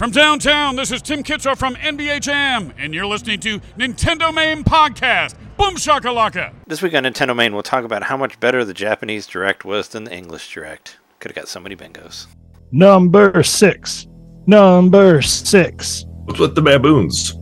From downtown, this is Tim Kitzrow from NBA Jam, and you're listening to NintenDomain Podcast. Boom shakalaka! This week on NintenDomain, we'll talk about how much better the Japanese Direct was than the English Direct. Could have got so many bingos. Number six. Number six. What's with the baboons?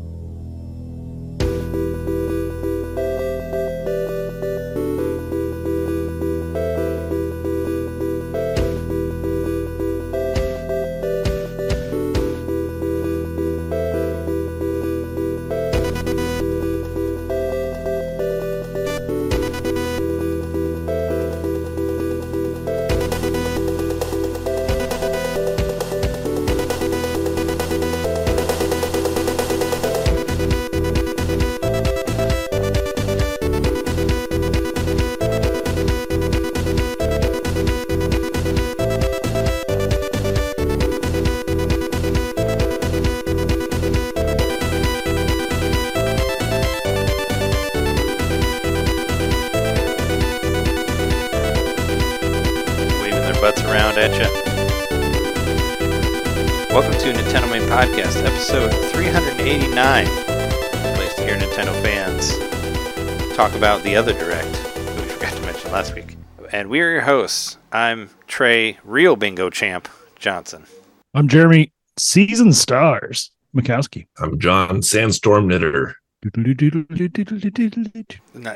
About the other Direct that we forgot to mention last week. And we're your hosts. I'm Trey, real bingo champ Johnson. I'm Jeremy, season stars. Mikowski. I'm John Sandstorm Knitter. Not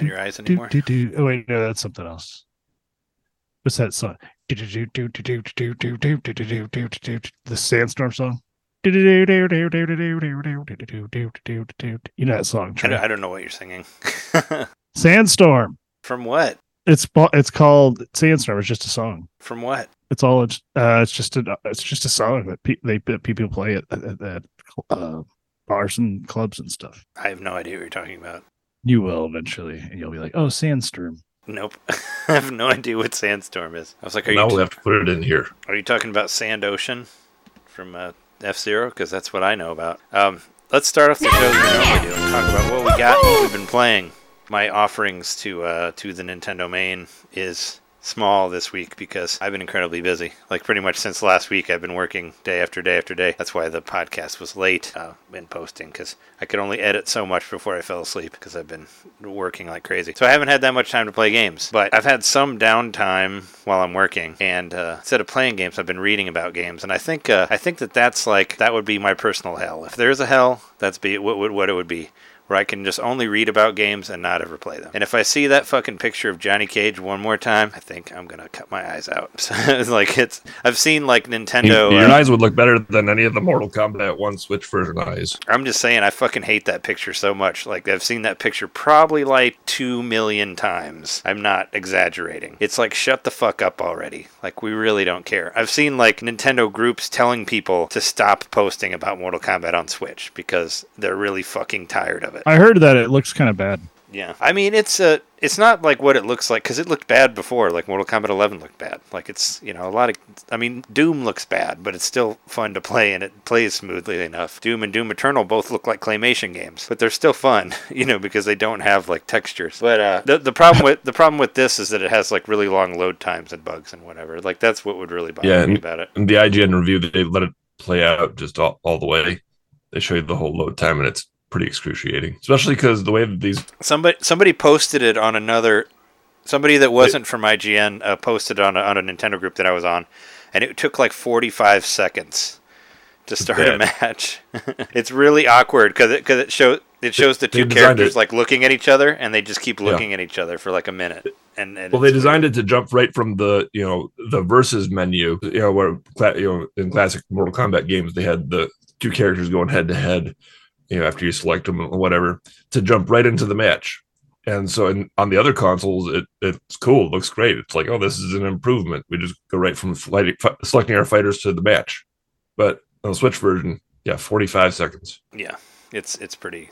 in your eyes anymore. Oh, wait, no, that's something else. What's that song? The Sandstorm song. You know that song, I Trey. don't, I don't know what you're singing. Sandstorm. From what? It's it's called Sandstorm. It's just a song. From what? It's all it's uh, it's just a it's just a song that pe- they that people play at, at, at uh, bars and clubs and stuff. I have no idea what you're talking about. You will eventually, and you'll be like, "Oh, Sandstorm." Nope. I have no idea what Sandstorm is. I was like, are now you, we'll have to put it in here. are you talking about Sand Ocean from uh, F Zero? Because that's what I know about. Um, let's start off the show as we normally do and talk about what we got and what we've been playing. My offerings to uh, to the NintenDomain is small this week because I've been incredibly busy. Like pretty much since last week, I've been working day after day after day. That's why the podcast was late uh, in posting because I could only edit so much before I fell asleep because I've been working like crazy. So I haven't had that much time to play games, but I've had some downtime while I'm working. And uh, instead of playing games, I've been reading about games. And I think uh, I think that that's like that would be my personal hell. If there's a hell, that's be what what it would be where I can just only read about games and not ever play them. And if I see that fucking picture of Johnny Cage one more time, I think I'm gonna cut my eyes out. It's like it's I've seen like Nintendo. Your uh, eyes would look better than any of the Mortal Kombat 1 Switch version eyes. I'm just saying I fucking hate that picture so much. Like I've seen that picture probably like two million times. I'm not exaggerating. It's like shut the fuck up already. Like we really don't care. I've seen like Nintendo groups telling people to stop posting about Mortal Kombat on Switch because they're really fucking tired of it. I heard that it looks kind of bad. Yeah, I mean it's a it's not like what it looks like because it looked bad before. Like Mortal Kombat 11 looked bad. Like it's you know a lot of I mean Doom looks bad, but it's still fun to play and it plays smoothly enough. Doom and Doom Eternal both look like claymation games, but they're still fun, you know, because they don't have like textures. But uh, the the problem with the problem with this is that it has like really long load times and bugs and whatever. Like that's what would really bother Yeah, me and- about it. In the IGN review, they let it play out just all, all the way. They show you the whole load time, and it's pretty excruciating, especially because the way that these Somebody somebody posted it on another somebody that wasn't from IGN uh, posted on a, on a Nintendo group that I was on, and it took like 45 seconds to start a match. it's really awkward because it because it shows it shows the two characters it- like looking at each other and they just keep Yeah. looking at each other for like a minute. And, and well, they designed it to jump right from the you know the versus menu. You know where you know in classic Mortal Kombat games they had the two characters going head to head. You know after you select them or whatever to jump right into the match. And so in, on the other consoles, it, it's cool. It looks great. It's like, oh, this is an improvement. We just go right from flighting, fi- selecting our fighters to the match. But on the Switch version, yeah, 45 seconds. Yeah, it's it's pretty.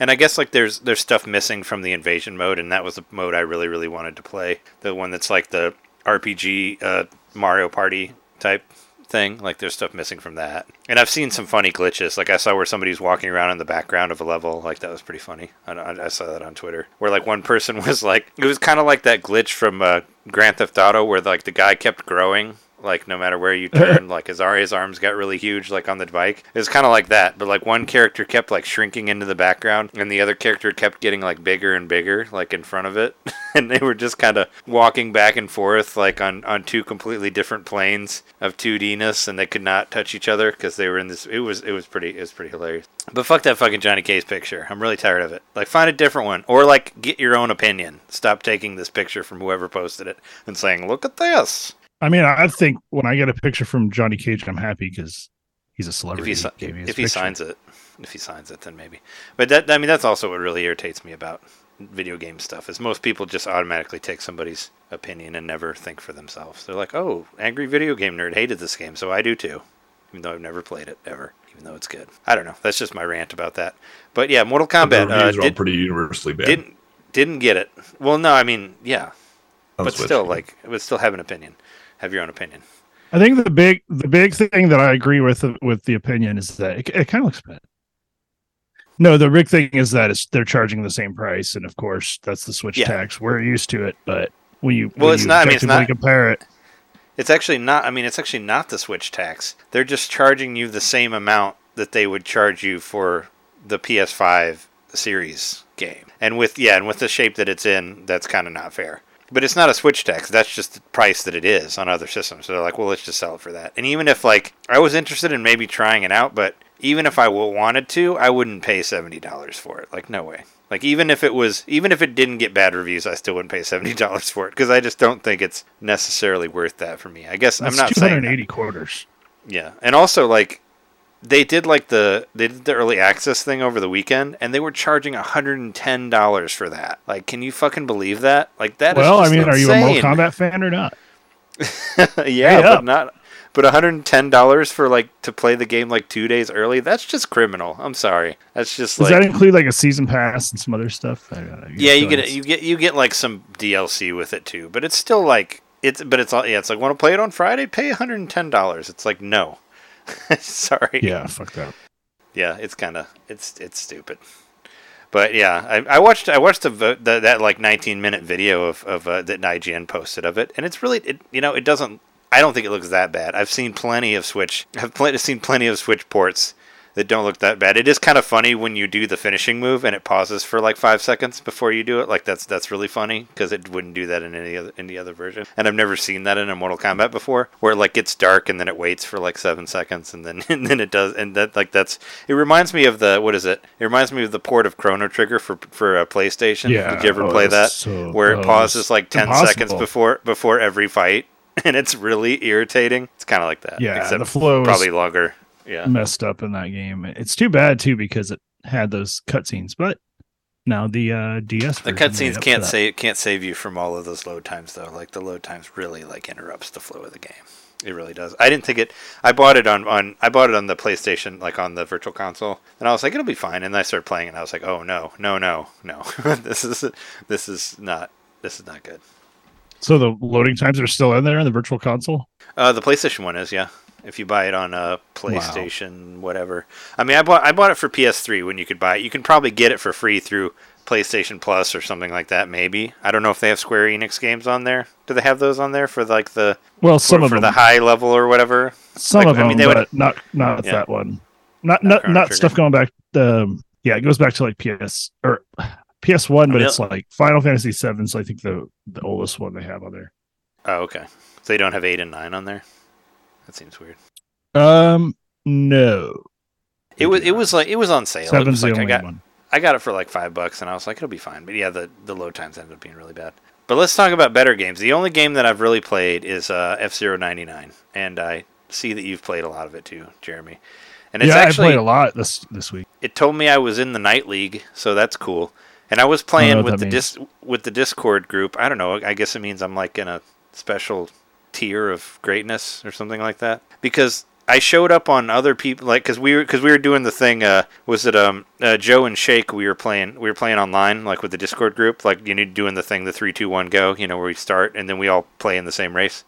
And I guess like there's there's stuff missing from the invasion mode, and that was the mode I really really wanted to play. The one that's like the RPG uh, Mario Party type thing. Like there's stuff missing from that. And I've seen some funny glitches. Like I saw where somebody's walking around in the background of a level. Like that was pretty funny. I, I, saw that on Twitter. Where like one person was like, it was kind of like that glitch from uh, Grand Theft Auto, where like the guy kept growing Like no matter where you turn, like his arms got really huge, like on the bike. It was kind of like that, but like one character kept like shrinking into the background, and the other character kept getting like bigger and bigger, like in front of it, and they were just kind of walking back and forth, like on on two completely different planes of 2Dness, and they could not touch each other because they were in this. It was it was pretty it was pretty hilarious. But fuck that fucking Johnny Cage picture. I'm really tired of it. Like find a different one, or like get your own opinion. Stop taking this picture from whoever posted it and saying, "Look at this." I mean, I think when I get a picture from Johnny Cage, I'm happy because he's a If celebrity. he si- gave if he signs it, if he signs it, then maybe. But that I mean that's also what really irritates me about video game stuff is most people just automatically take somebody's opinion and never think for themselves. They're like, "Oh, angry video game nerd hated this game, so I do too." Even though I've never played it ever, even though it's good. I don't know. That's just my rant about that. But yeah, Mortal the Kombat uh, reviews are did, pretty universally bad. didn't didn't get it. Well, no, I mean, yeah, on but Switch. still, like, but still have an opinion. Have your own opinion. I think the big the big thing that I agree with with the opinion is that it, it kind of looks bad. No, the big thing is that it's, they're charging the same price, and of course that's the Switch Yeah. tax. We're used to it, but when you Well, when it's you not- I mean, it's not- compare it. It's actually not. I mean, it's actually not the Switch tax. They're just charging you the same amount that they would charge you for the PS5 series game. And with yeah, and with the shape that it's in, that's kind of not fair. But it's not a Switch tax. That's just the price that it is on other systems. So they're like, well, let's just sell it for that. And even if like I was interested in maybe trying it out, but even if I wanted to, I wouldn't pay seventy dollars for it. Like no way. Like even if it was, even if it didn't get bad reviews, I still wouldn't pay seventy dollars for it because I just don't think it's necessarily worth that for me. I guess That's I'm not two saying hundred that. eighty quarters. Yeah, and also like they did like the they did the early access thing over the weekend, and they were charging hundred and ten dollars for that. Like, can you fucking believe that? Like that Well, I mean, are you a Mortal insane. Kombat fan or not? yeah, but not. But hundred and ten dollars for like to play the game like two days early. That's just criminal. I'm sorry. That's just Does like that include like a season pass and some other stuff? Yeah, you get you get you get like some DLC with it too. But it's still like it's but it's all yeah. It's like want to play it on Friday? Pay hundred and ten dollars. It's like no. Sorry. Yeah, fuck that. yeah, it's kind of it's it's stupid. But yeah, I, I watched I watched the, the that like 19 minute video of of uh, that IGN posted of it, and it's really it you know it doesn't I don't think it looks that bad. I've seen plenty of Switch I've pl- seen plenty of Switch ports that don't look that bad. It is kind of funny when you do the finishing move and it pauses for like five seconds before you do it. Like that's that's really funny because it wouldn't do that in any other any other version. And I've never seen that in a Mortal Kombat before, where it like gets dark and then it waits for like seven seconds and then and then it does. And that like that's it reminds me of the what is it? It reminds me of the port of Chrono Trigger for for a PlayStation. Yeah. Did you ever oh, play that? so- where it pauses like 10 seconds before before every fight and it's really irritating it's kind of like that Yeah, except the flow probably is longer yeah messed up in that game. It's too bad too because it had those cutscenes, but now the uh, DS the cutscenes can't for that. save can't save you from all of those load times though like the load times really like interrupts the flow of the game it really does i didn't think it i bought it on on i bought it on the playstation like on the virtual console and i was like it'll be fine and then i started playing and i was like oh no no no no this is this is not this is not good So the loading times are still in there in the virtual console. Uh, the PlayStation one is, yeah. If you buy it on a PlayStation, whatever. I mean, I bought I bought it for PS3 when you could buy it. You can probably get it for free through PlayStation Plus or something like that. Maybe I don't know if they have Square Enix games on there. Do they have those on there for like the Well, some for, of for them, the high level or whatever? some like, of I mean, they would- not not Yeah. that one. Not Not not not stuff going back. Um, yeah, it goes back to like PS or PS One, but mean, it's like Final Fantasy Seven. So I think the the oldest one they have on there. Oh, okay. So they don't have eight and nine on there. That seems weird. Um, no, It was it was like it was on sale. It Seven's was the like I got one. I got it for like five bucks, and I was like, it'll be fine. But yeah, the the load times ended up being really bad. But let's talk about better games. The only game that I've really played is uh, F Zero ninety nine, and I see that you've played a lot of it too, Jeremy. And it's yeah, actually I played a lot this this week. it told me I was in the Knight League, so that's cool. And I was playing what with the dis- with the Discord group. I don't know. I guess it means I'm like in a special tier of greatness or something like that. Because I showed up on other people, like because we were because we were doing the thing. Uh, was it um uh, Joe and Shake? We were playing we were playing online like with the Discord group. Like you know doing the thing the three two one go. You know where we start and then we all play in the same race.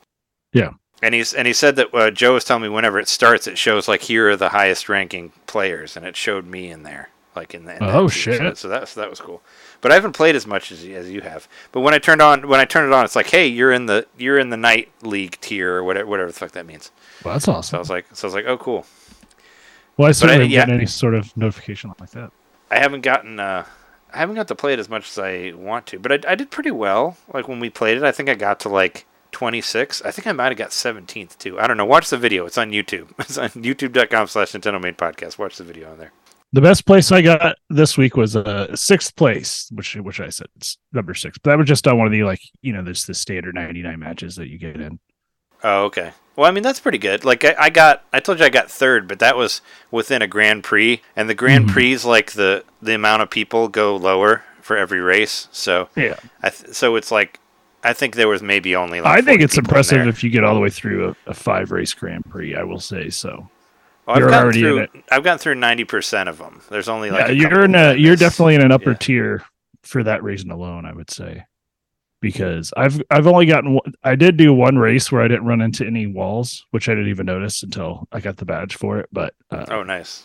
Yeah. And he's and he said that uh, Joe was telling me whenever it starts, it shows like here are the highest ranking players, and it showed me in there. like in the. In Oh, that. So- shit. So, that so that was cool. But I haven't played as much as, as you have. But when I turned on when I turned it on, it's like, hey, you're in the you're in the Knight League tier or whatever whatever the fuck that means. Well, that's So I awesome. was like, so I was like, oh cool. Well, I certainly haven't yeah. gotten any sort of notification like that. I haven't gotten uh, I haven't got to play it as much as I want to, but I, I did pretty well. Like when we played it, I think I got to like 26. I think I might have got 17th too. I don't know. Watch the video. It's on YouTube. It's on youtube.com/slash NintenDomain Podcast. Watch the video on there. The best place I got this week was uh, sixth place, which which I said it's number six. But that was just on one of the like you know there's the standard 99 matches that you get in. Oh, okay. Well, I mean that's pretty good. Like I, I got, I told you I got third, but that was within a Grand Prix, and the Grand Mhm. Prix like the the amount of people go lower for every race. So Yeah, I th- so it's like I think there was maybe only. like I think it's impressive if you get all the way through a, a five race Grand Prix. I will say so. I've You're gotten already in through. I've gotten through ninety percent of them. There's only like yeah, you're in a you're definitely in an upper Yeah. tier for that reason alone. I would say because I've I've only gotten one- I did do one race where I didn't run into any walls, which I didn't even notice until I got the badge for it. But uh, Oh, nice.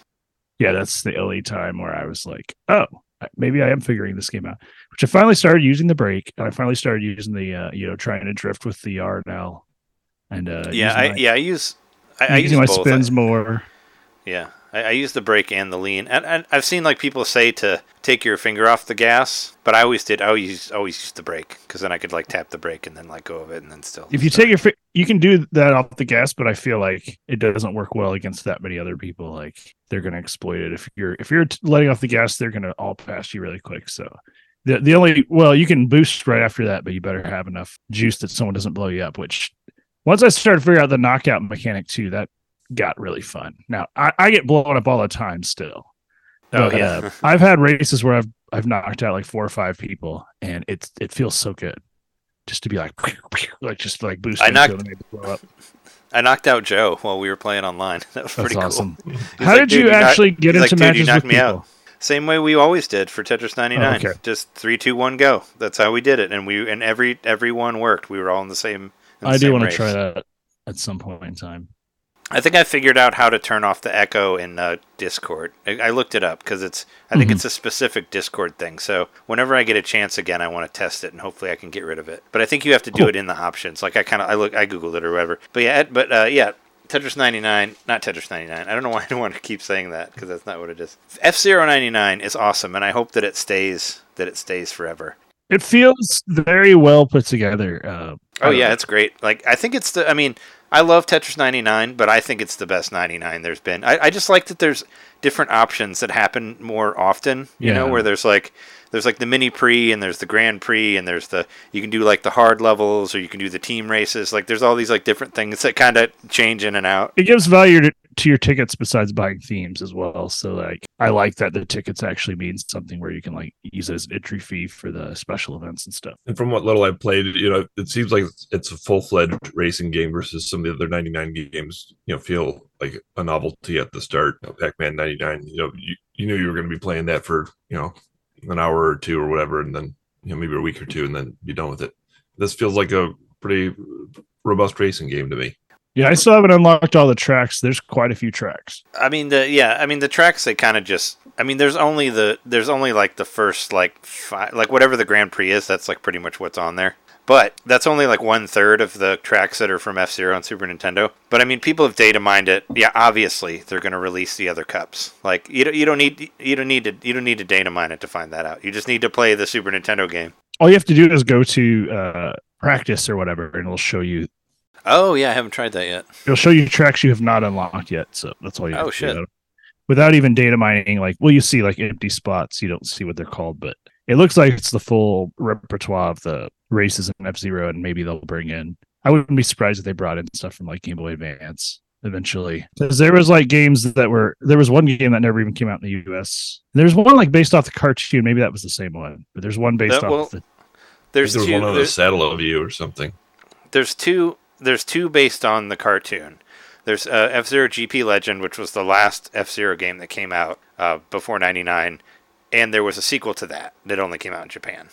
yeah, that's the only time where I was like, oh, maybe I am figuring this game out. Which I finally started using the brake, and I finally started using the uh, you know trying to drift with the R now, and uh, yeah, I my, yeah I use. I, I use my both. spins I- more. Yeah, I, I use the brake and the lean, and, and I've seen like people say to take your finger off the gas, but I always did. I always always used the brake because then I could like tap the brake and then let go of it and then still. If you start. take your, fi- you can do that off the gas, but I feel like it doesn't work well against that many other people. Like they're going to exploit it. If you're if you're letting off the gas, they're going to all pass you really quick. So the the only well, you can boost right after that, but you better have enough juice that someone doesn't blow you up. Which once I started figuring out the knockout mechanic too, that got really fun. Now I, I get blown up all the time still. Oh, But, yeah. uh, I've had races where I've I've knocked out like four or five people, and it's it feels so good just to be like like just like knocked- they blow up. I knocked out Joe while we were playing online. That was That's pretty awesome. cool. How like, did "Dude, you knock-" actually get like, into "Dude, you matches knocked with me people? out. Same way we always did for Tetris 99. Oh, okay. Just three, two, one, go. That's how we did it, and we and every every one worked. We were all in the same. I do want to try that at some point in time. I think I figured out how to turn off the echo in uh, Discord. I, I looked it up because it's. I think Mhm. it's a specific Discord thing. So whenever I get a chance again, I want to test it and hopefully I can get rid of it. But I think you have to do Cool. it in the options. Like I kind of I look I googled it or whatever. But yeah, but uh, yeah, Tetris 99, not Tetris 99. I don't know why I don't want to keep saying that because that's not what it is. F Zero 99 is awesome, and I hope that it stays that it stays forever. It feels very well put together. Uh, Oh yeah, know. it's great. Like I think it's the. I mean, I love Tetris 99, but I think it's the best 99 there's been. I, I just like that there's different options that happen more often. You know, where there's like there's like the Mini Prix and there's the grand prix and there's the you can do like the hard levels or you can do the team races. Like there's all these like different things that kind of change in and out. it gives value to, to your tickets besides buying themes as well. So like, I like that the tickets actually means something where you can like use it as an entry fee for the special events and stuff. And from what little I've played, you know, it seems like it's a full fledged racing game versus some of the other 99 games, you know, feel like a novelty at the start. You know, Pac Man 99, you know, you, you knew you were going to be playing that for, you know, an hour or two or whatever, and then, you know, maybe a week or two and then be done with it. This feels like a pretty robust racing game to me. Yeah, I still haven't unlocked all the tracks. There's quite a few tracks. I mean the yeah, I mean the tracks they kind of just I mean there's only the there's only like the first like five, like whatever the Grand Prix is, that's like pretty much what's on there. But that's only like one third of the tracks that are from F Zero and Super Nintendo. But I mean, people have data mined it. Yeah, obviously they're going to release the other cups. Like you don't, you don't need you don't need to you don't need to data mine it to find that out. You just need to play the Super Nintendo game. All you have to do is go to uh, practice or whatever, and it'll show you. Oh yeah, I haven't tried that yet. It'll show you tracks you have not unlocked yet. So that's all you. Oh, have to shit. do. Without even data mining, like well, you see like empty spots. You don't see what they're called, but it looks like it's the full repertoire of the races in F Zero, and maybe they'll bring in. I wouldn't be surprised if they brought in stuff from like Game Boy Advance eventually, because there was like games that were there was one game that never even came out in the U.S. There's one like based off the cartoon. Maybe that was the same one, but there's one based That- off well, the There's there was two. one on the there's- saddle of you or something. there's two there's two based on the cartoon. There's uh, F Zero GP Legend, which was the last F Zero game that came out uh, before '99, and there was a sequel to that that only came out in Japan.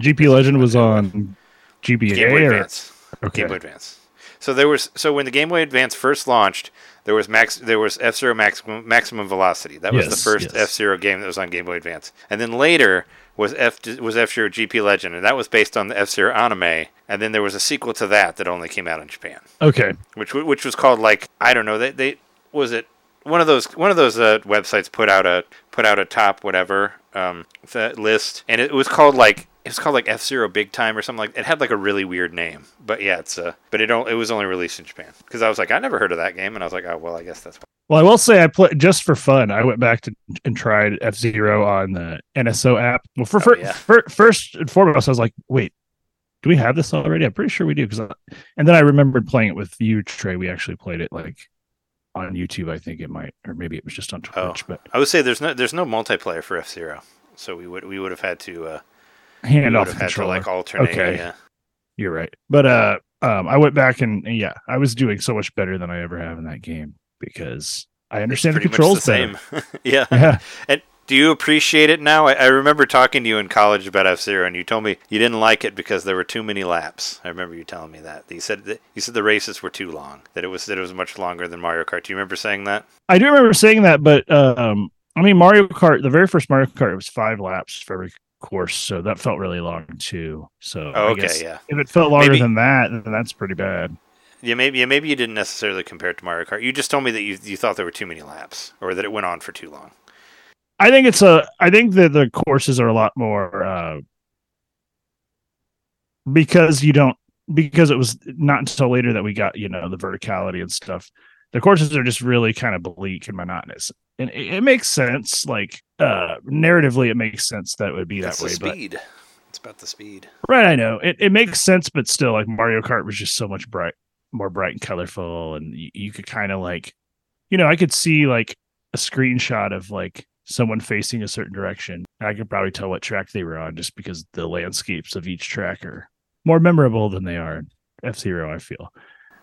GP Legend was on GBA Game Boy or Advance. okay. Game Boy Advance. So there was so when the Game Boy Advance first launched, there was max there was F Zero maximum maximum velocity. That was the first yes. F Zero game that was on Game Boy Advance. And then later was F was F Zero GP Legend, and that was based on the F Zero anime. And then there was a sequel to that that only came out in Japan, Okay. which which was called like I don't know they they was it one of those one of those uh, websites put out a put out a top whatever um, list, and it was called like it was called like F Zero Big Time or something like. It had like a really weird name, but yeah, it's uh, but it it was only released in Japan because I was like I never heard of that game, and I was like oh well I guess that's why. Well, I will say I played just for fun. I went back to and tried F Zero on the NSO app. Well, for, Oh, fir- yeah. fir- first and foremost, I was like, wait, do we have this already? I'm pretty sure we do. Because, and then I remembered playing it with you, Trey. We actually played it like on YouTube. I think it might, or maybe it was just on Twitch. Oh. But I would say there's no there's no multiplayer for F Zero, so we would we would have had to uh, hand off had to like alternate. Okay. Yeah. You're right. But uh, um, I went back and, yeah, I was doing so much better than I ever have in that game because I understand the controls the same. yeah. Yeah. And do you appreciate it now? I, I remember talking to you in college about F Zero, and you told me you didn't like it because there were too many laps. I remember you telling me that. You said that, you said the races were too long. That it was that it was much longer than Mario Kart. Do you remember saying that? I do remember saying that, but um, I mean, Mario Kart, the very first Mario Kart was five laps for every course, so that felt really long too. So, Oh, I okay, guess yeah. if it felt longer Maybe- than that, then that's pretty bad. Yeah, maybe yeah, maybe you didn't necessarily compare it to Mario Kart. You just told me that you you thought there were too many laps, or that it went on for too long. I think it's a. I think that the courses are a lot more uh, because you don't because it was not until later that we got you know the verticality and stuff. The courses are just really kind of bleak and monotonous, and it, it makes sense. Like uh, narratively, it makes sense that it would be That's that way. the But. It's about the speed. Right, I know it. It makes sense, but still, like Mario Kart was just so much bright, more bright and colorful, and you, you could kind of like, you know, I could see like a screenshot of like someone facing a certain direction. I could probably tell what track they were on just because the landscapes of each track are more memorable than they are in F Zero. I feel,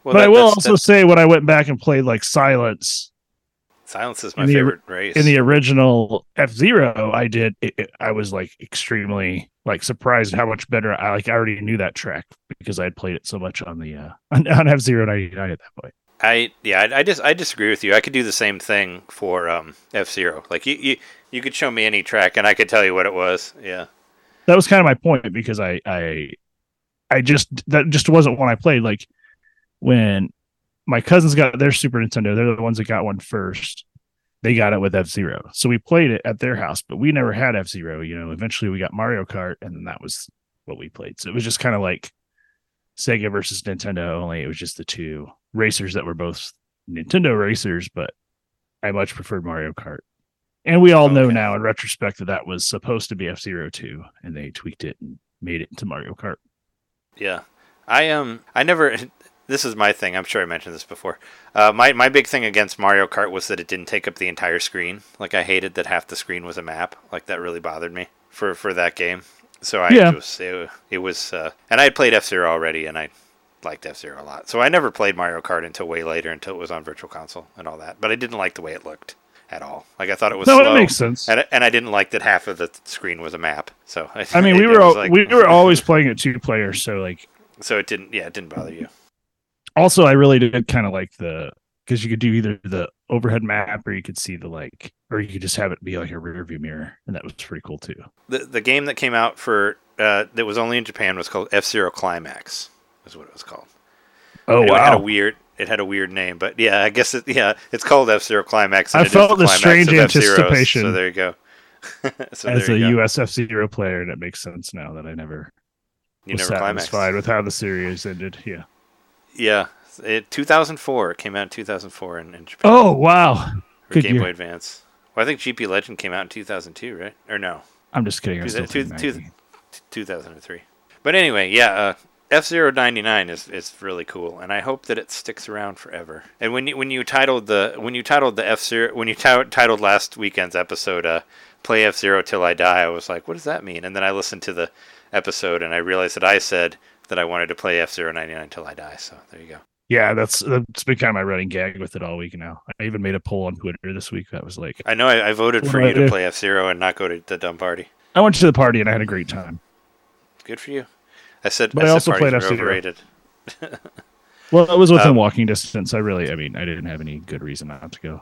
Well, but I will that's- also that's- say when I went back and played like Silence silence is my the- favorite race. in the original F Zero, I did. It, it- I was like extremely like surprised how much better I like. I already knew that track because I had played it so much on the uh on, on F Zero ninety nine at that point. I yeah, I, I just I disagree with you. I could do the same thing for um, F Zero. Like you, you you could show me any track and I could tell you what it was. Yeah. That was kind of my point because I I I just that just wasn't one I played. Like when my cousins got their Super Nintendo, they're the ones that got one first. They got it with F Zero, so we played it at their house, but we never had F Zero. You know, eventually we got Mario Kart, and that was what we played. So it was just kind of like Sega versus Nintendo. Only it was just the two racers that were both Nintendo racers, but I much preferred Mario Kart. And we all know now in retrospect that that was supposed to be F Zero two, and they tweaked it and made it into Mario Kart. Yeah. I um I never this is my thing. I'm sure I mentioned this before. Uh, my my big thing against Mario Kart was that it didn't take up the entire screen. Like I hated that half the screen was a map. Like that really bothered me for for that game. So I Yeah. just it, it was uh, and I had played F Zero already and I liked F Zero a lot. So I never played Mario Kart until way later until it was on Virtual Console and all that. But I didn't like the way it looked at all. Like I thought it was No, slow. that makes sense. And, I- and I didn't like that half of the screen was a map. So I mean, we were all, like- we were always playing it two players, so like so it didn't yeah it didn't bother you. also I really did kind of like the because you could do either the overhead map or you could see the like or you could just have it be like a rear view mirror, and that was pretty cool too. the the game that came out for uh, that was only in Japan was called F Zero Climax. Is what it was called. Oh wow! It had a weird. It had a weird name, but yeah, I guess it. Yeah, it's called F Zero Climax. I felt the climax strange anticipation. So there you go. so As a there you, go. USF Zero player, and it makes sense now that I never you was never climaxed. satisfied with how the series ended. Yeah. Yeah, it 2004. It came out in 2004 in, in Japan Oh wow! for good Game year. Boy Advance. Well, I think GP Legend came out in 2002, right? Or no, I'm just kidding. I Two- still two- two- 2003. But anyway, yeah, uh, F Zero ninety nine is is really cool, and I hope that it sticks around forever. And when you when you titled the when you titled the F Zero when you ti- titled last weekend's episode, uh, "Play F Zero Till I Die," I was like, what does that mean? And then I listened to the episode, and I realized that I said that I wanted to play F Zero ninety nine till I die. So there you go. Yeah, that's that's been kind of my running gag with it all week now. I even made a poll on Twitter this week that was like, I know I, I voted for you to play F Zero and not go to the dumb party. I went to the party and I had a great time. Good for you. I said, But I said also played F-Zero. overrated. Well, it was within Um, walking distance. I really, I mean, I didn't have any good reason not to go.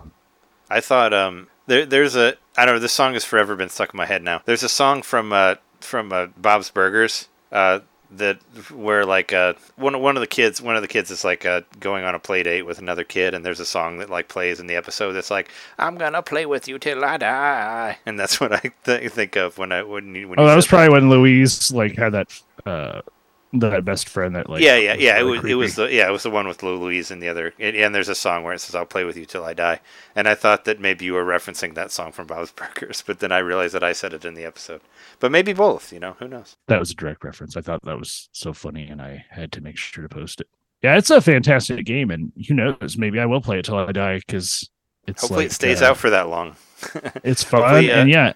I thought um there there's a I don't know this song has forever been stuck in my head now. There's a song from uh from uh, Bob's Burgers uh that where like uh one one of the kids one of the kids is like uh going on a play date with another kid and there's a song that like plays in the episode that's like I'm gonna play with you till I die. And that's what I th- think of when I when you when Oh, you that was probably when Louise like had that uh that best friend that like yeah, yeah, yeah. It really was it was the yeah it was the one with Lou Louise and the other and, and there's a song where it says I'll play with you till I die and I thought that maybe you were referencing that song from Bob's Burgers but then I realized that I said it in the episode but maybe both you know who knows that was a direct reference. I thought that was so funny, and I had to make sure to post it. Yeah, it's a fantastic game, and who knows? Maybe I will play it till I die because it's hopefully like, it stays uh, out for that long It's fun, uh, and yeah,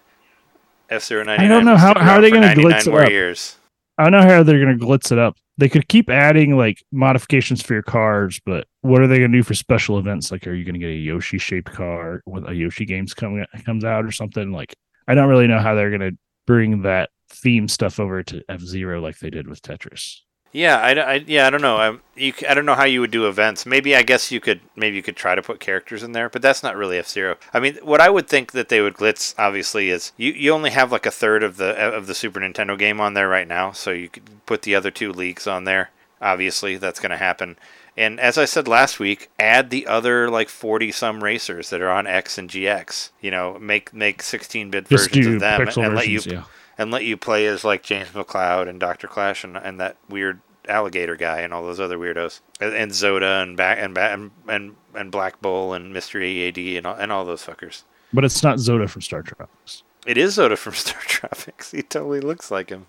F zero I don't know how- how are they gonna glitz it more up? years I don't know how they're gonna glitz it up. They could keep adding like modifications for your cars, but what are they gonna do for special events? Like, are you gonna get a Yoshi shaped car when a Yoshi games coming comes out or something? Like, I don't really know how they're gonna bring that theme stuff over to F Zero like they did with Tetris. Yeah, I, I- yeah, I don't know. I, you, I don't know how you would do events. Maybe I guess you could maybe you could try to put characters in there, but that's not really F Zero. I mean, what I would think that they would glitz obviously is you, you only have like a third of the of the Super Nintendo game on there right now, so you could put the other two leagues on there. Obviously, that's going to happen. And as I said last week, add the other like forty some racers that are on X and GX. You know, make make sixteen bit versions of them pixel and let you yeah. And let you play as like James McCloud and Doctor Clash and, and that weird alligator guy and all those other weirdos and, and Zoda and back and, ba- and and and Black Bull and Mr. EAD and all, and all those fuckers. But it's not Zoda from Star Tropics. It is Zoda from Star Tropics. He totally looks like him.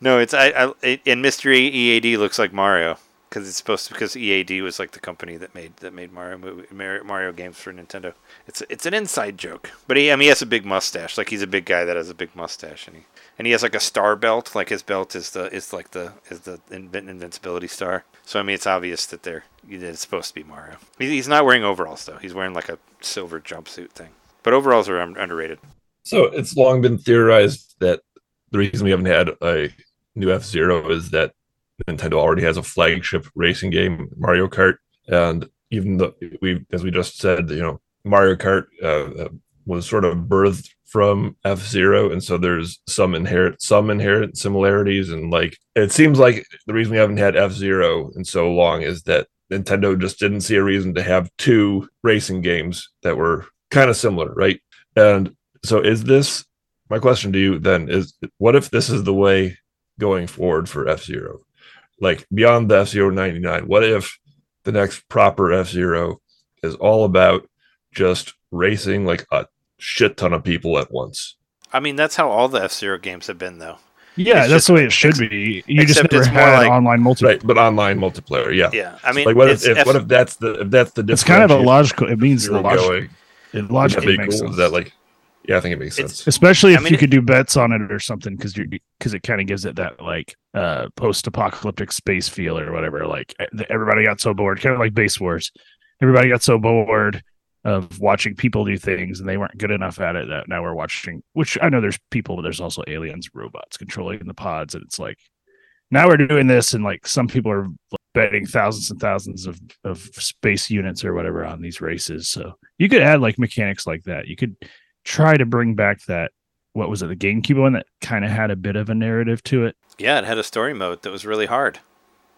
No, it's I, I it, and Mr. EAD looks like Mario because it's supposed to because EAD was like the company that made that made Mario movie, Mario, games for Nintendo. It's it's an inside joke, but he I mean he has a big mustache. Like he's a big guy that has a big mustache, and he and he has like a star belt. Like his belt is the is like the is the invin- invincibility star. So I mean it's obvious that they're it's supposed to be Mario. He- He's not wearing overalls though. He's wearing like a silver jumpsuit thing. But overalls are underrated. So it's long been theorized that the reason we haven't had a new F Zero is that Nintendo already has a flagship racing game, Mario Kart, and even though we, as we just said, you know, Mario Kart uh, uh, was sort of birthed from F Zero, and so there's some inherent some inherent similarities, and like it seems like the reason we haven't had F Zero in so long is that Nintendo just didn't see a reason to have two racing games that were kind of similar, right? And so is this my question to you then is what if this is the way going forward for F-Zero? Like beyond the F-Zero 99, what if the next proper F-Zero is all about just racing like a shit ton of people at once? I mean that's how all the F Zero games have been though. Yeah, It's that's just- the way it should be. You just except never it's more had like- online multiplayer. Right, but online multiplayer, yeah. Yeah, I mean like what if, it's if F- what if that's the if that's the It's kind of a logical. It means the you're logic. going? It logically makes cool? sense. Is that like yeah, I think it makes It's- sense. especially I if mean, you could do bets on it or something because you because it kind of gives it that like uh post-apocalyptic space feel or whatever like e- everybody got so bored kind of like base wars everybody got so bored of watching people do things and they weren't good enough at it that now we're watching which i know there's people but there's also aliens robots controlling the pods and it's like now we're doing this and like some people are betting thousands and thousands of, of space units or whatever on these races so you could add like mechanics like that you could try to bring back that what was it the GameCube one that kind of had a bit of a narrative to it. yeah, it had a story mode that was really hard.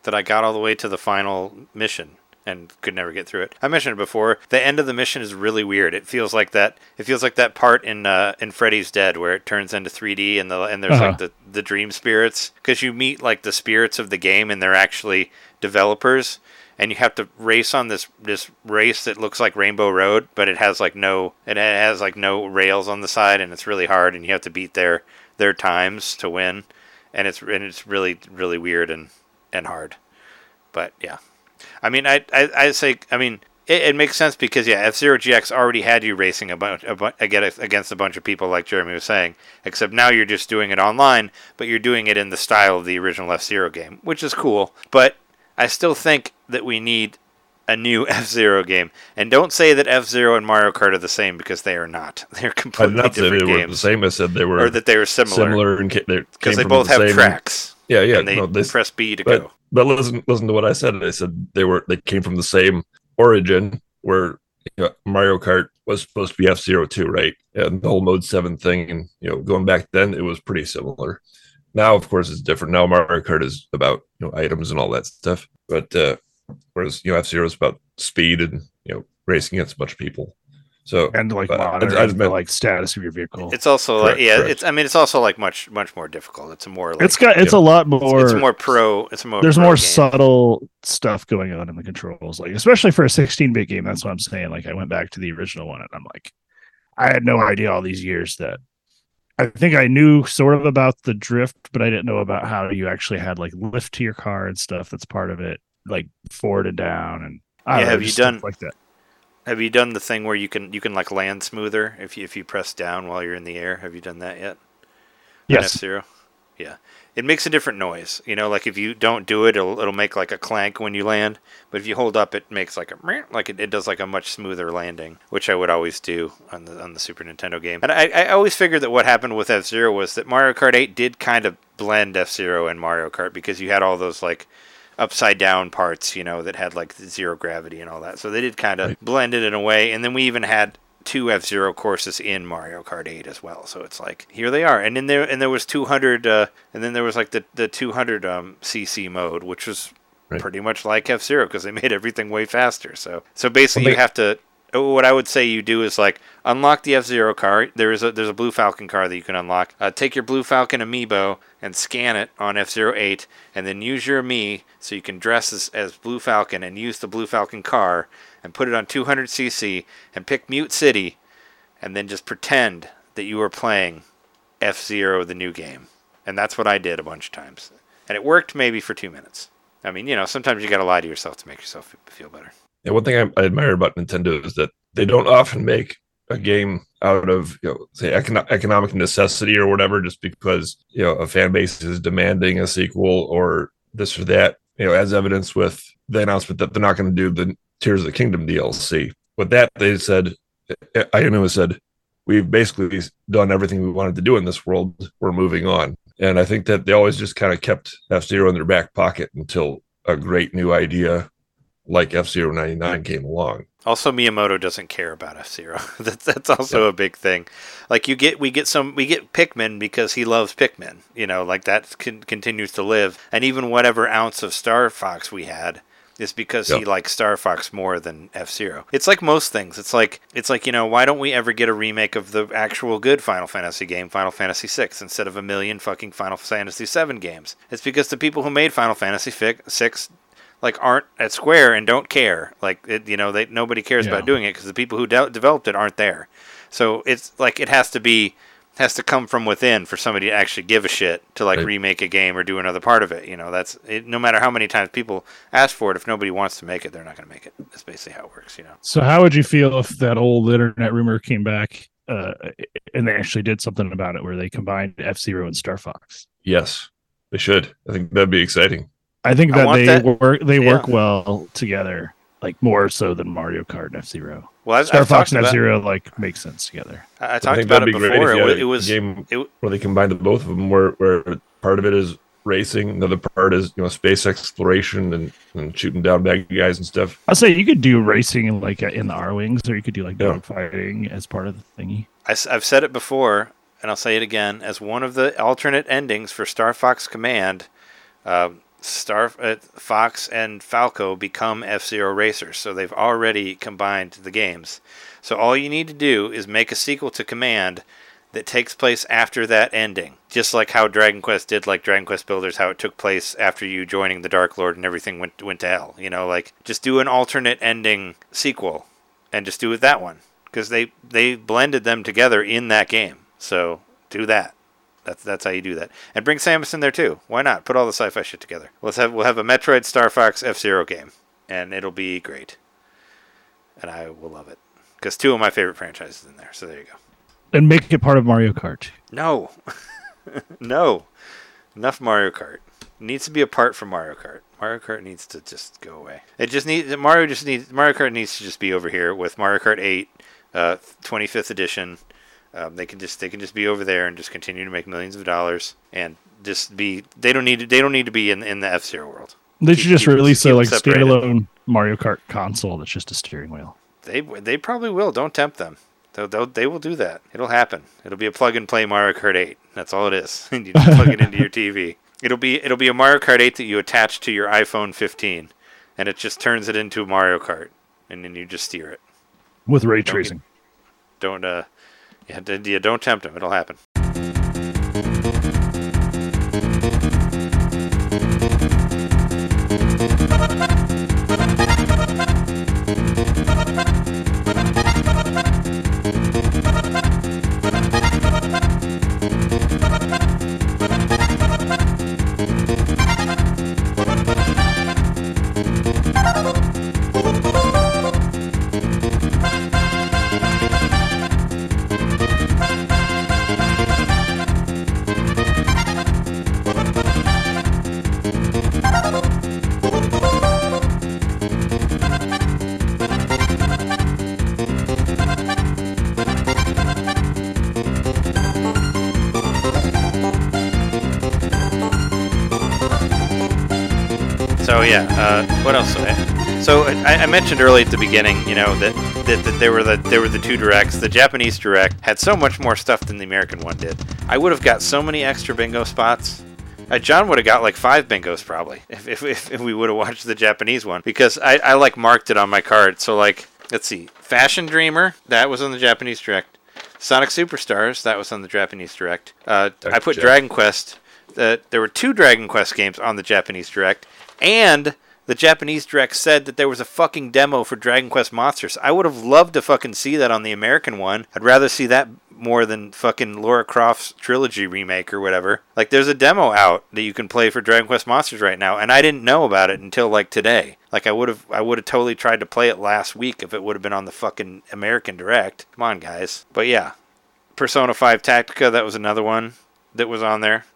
That I got all the way to the final mission and could never get through it. I mentioned it before. The end of the mission is really weird. It feels like that. It feels like that part in uh, in Freddy's Dead where it turns into 3D and the and there's like Uh-huh. the the dream spirits because you meet like the spirits of the game and they're actually developers and you have to race on this this race that looks like Rainbow Road, but it has like no it has like no rails on the side, and it's really hard, and you have to beat their their times to win, and it's and it's really really weird and and hard, but yeah, I mean I I I say I mean. It, it makes sense because yeah, F Zero GX already had you racing a bunch, a bu- against a bunch of people, like Jeremy was saying. Except now you're just doing it online, but you're doing it in the style of the original F Zero game, which is cool. But I still think that we need a new F Zero game. And don't say that F Zero and Mario Kart are the same because they are not. They're completely not say they different were the games. same. I said they were Or that they were similar. similar and they Because they both the have same- tracks. Yeah, yeah. and they no, this, press B to but- go. but listen, listen to what I said. I said they were they came from the same origin where you know, Mario Kart was supposed to be F Zero too, right? And the whole Mode Seven thing, and you know, going back then, it was pretty similar. Now, of course, it's different. Now Mario Kart is about you know items and all that stuff, but uh, whereas you know F Zero is about speed and you know racing against a bunch of people. So and like but I- monitoring I just the meant- like status of your vehicle. It's also Correct, like yeah, correct. it's I mean it's also like much much more difficult. It's a more like it's got it's a lot more. it's more pro. It's a more there's more game. subtle stuff going on in the controls, like especially for a 16-bit game. That's what I'm saying. Like I went back to the original one, and I'm like, I had no idea all these years that. I think I knew sort of about the drift, but I didn't know about how you actually had like lift to your car and stuff. That's part of it, like forward and down, and I Yeah, know, have you done- like that? Have you done the thing where you can you can like land smoother if you if you press down while you're in the air? Have you done that yet? Yes, Zero. Yeah, it makes a different noise. You know, like if you don't do it, it'll it'll make like a clank when you land. But if you hold up, it makes like a like it, it does like a much smoother landing, which I would always do on the on the Super Nintendo game. And I I always figured that what happened with F Zero was that Mario Kart 8 did kind of blend F Zero and Mario Kart because you had all those like upside down parts, you know, that had like zero gravity and all that. So they did kind of Right. blend it in a way. And then we even had two F Zero courses in Mario Kart 8 as well. So it's like here they are. And then there and there was 200, uh, and then there was like the the 200 um, CC mode, which was Right. pretty much like F Zero because they made everything way faster. So so basically Well, you have to. oh, What I would say you do is like unlock the F Zero car. There is a there's a Blue Falcon car that you can unlock. Uh, take your Blue Falcon amiibo and scan it on F Zero Eight, and then use your Mii so you can dress as, as Blue Falcon and use the Blue Falcon car and put it on 200cc and pick Mute City, and then just pretend that you were playing F Zero, the new game. And that's what I did a bunch of times, and it worked maybe for two minutes. I mean, you know, sometimes you got to lie to yourself to make yourself feel better. Yeah, one thing I, I admire about Nintendo is that they don't often make a game out of you know say econo- economic necessity or whatever just because you know a fan base is demanding a sequel or this or that you know as evidence with the announcement that they're not going to do the Tears of the Kingdom DLC with that they said Aonuma said we've basically done everything we wanted to do in this world we're moving on and I think that they always just kind of kept F Zero in their back pocket until a great new idea like F Zero ninety nine came along. Also, Miyamoto doesn't care about F Zero. that's that's also a big thing. Like you get, we get some, we get Pikmin because he loves Pikmin. You know, like that con- continues to live, and even whatever ounce of Star Fox we had is because he likes Star Fox more than F Zero. It's like most things. It's like it's like you know, why don't we ever get a remake of the actual good Final Fantasy game, Final Fantasy VI, instead of a million fucking Final Fantasy VII games? It's because the people who made Final Fantasy VI like aren't at Square and don't care. Like it, you know, they nobody cares Yeah. about doing it because the people who de- developed it aren't there. So it's like it has to be has to come from within for somebody to actually give a shit to like Right. remake a game or do another part of it. You know, that's it, no matter how many times people ask for it. If nobody wants to make it, they're not going to make it. That's basically how it works. You know. So how would you feel if that old internet rumor came back uh, and they actually did something about it where they combined F Zero and Star Fox? Yes, they should. I think that'd be exciting. I think that want they that- work they yeah. work well together, like more so than Mario Kart and F Zero. Well, I've, Star I've Fox and F Zero like make sense together. I, I I talked think about it be great before. if It, you had it a was game it, where they combine the both of them, where where part of it is racing, another part is you know space exploration and, and shooting down bad guys and stuff. I'll say you could do racing in like uh, in the Arwings, or you could do like Yeah. dogfighting as part of the thingy. I, have said it before, and I'll say it again. As one of the alternate endings for Star Fox Command, uh, Star uh, Fox and Falco become F Zero racers, so they've already combined the games. So all you need to do is make a sequel to Command that takes place after that ending, just like how Dragon Quest did, like Dragon Quest Builders, how it took place after you joining the Dark Lord and everything went went to hell. You know, like just do an alternate ending sequel, and just do it that one because they they blended them together in that game. So do that. That's that's how you do that. And bring Samus in there too. Why not? Put all the sci-fi shit together. Let's have we'll have a Metroid Star Fox F Zero game, and it'll be great. And I will love it because two of my favorite franchises in there. So there you go. And make it part of Mario Kart. No, no, enough Mario Kart. It needs to be apart from Mario Kart. Mario Kart needs to just go away. It just needs Mario just needs Mario Kart needs to just be over here with Mario Kart 8, uh, 25th edition. Um, they can just they can just be over there and just continue to make millions of dollars and just be. They don't need to, they don't need to be in in the F Zero world. They Keep- should just keep- release keep a like separated. standalone Mario Kart console that's just a steering wheel. They they probably will. Don't tempt them. They'll, they'll, they will do that. It'll happen. It'll be a plug and play Mario Kart 8. That's all it is. And you just plug it into your TV. It'll be it'll be a Mario Kart 8 that you attach to your iPhone 15, and it just turns it into a Mario Kart, and then you just steer it. With ray Don't tracing. Don't uh, yeah, yeah don't tempt him; It'll happen. Mentioned early at the beginning, you know, that, that, that there were the there were the two directs. The Japanese direct had so much more stuff than the American one did. I would have got so many extra bingo spots. Uh, John would have got like five bingos probably if, if, if, if we would have watched the Japanese one because I, I like marked it on my card. So like let's see, Fashion Dreamer that was on the Japanese direct. Sonic Superstars that was on the Japanese direct. Uh, I put Jack. Dragon Quest. Uh, there were two Dragon Quest games on the Japanese direct, and the Japanese direct said that there was a fucking demo for Dragon Quest Monsters. I would have loved to fucking see that on the American one. I'd rather see that more than fucking Lara Croft's trilogy remake or whatever. Like there's a demo out that you can play for Dragon Quest Monsters right now, and I didn't know about it until like today. Like I would have I would have totally tried to play it last week if it would have been on the fucking American direct. Come on guys. But yeah. Persona 5 Tactica, that was another one that was on there.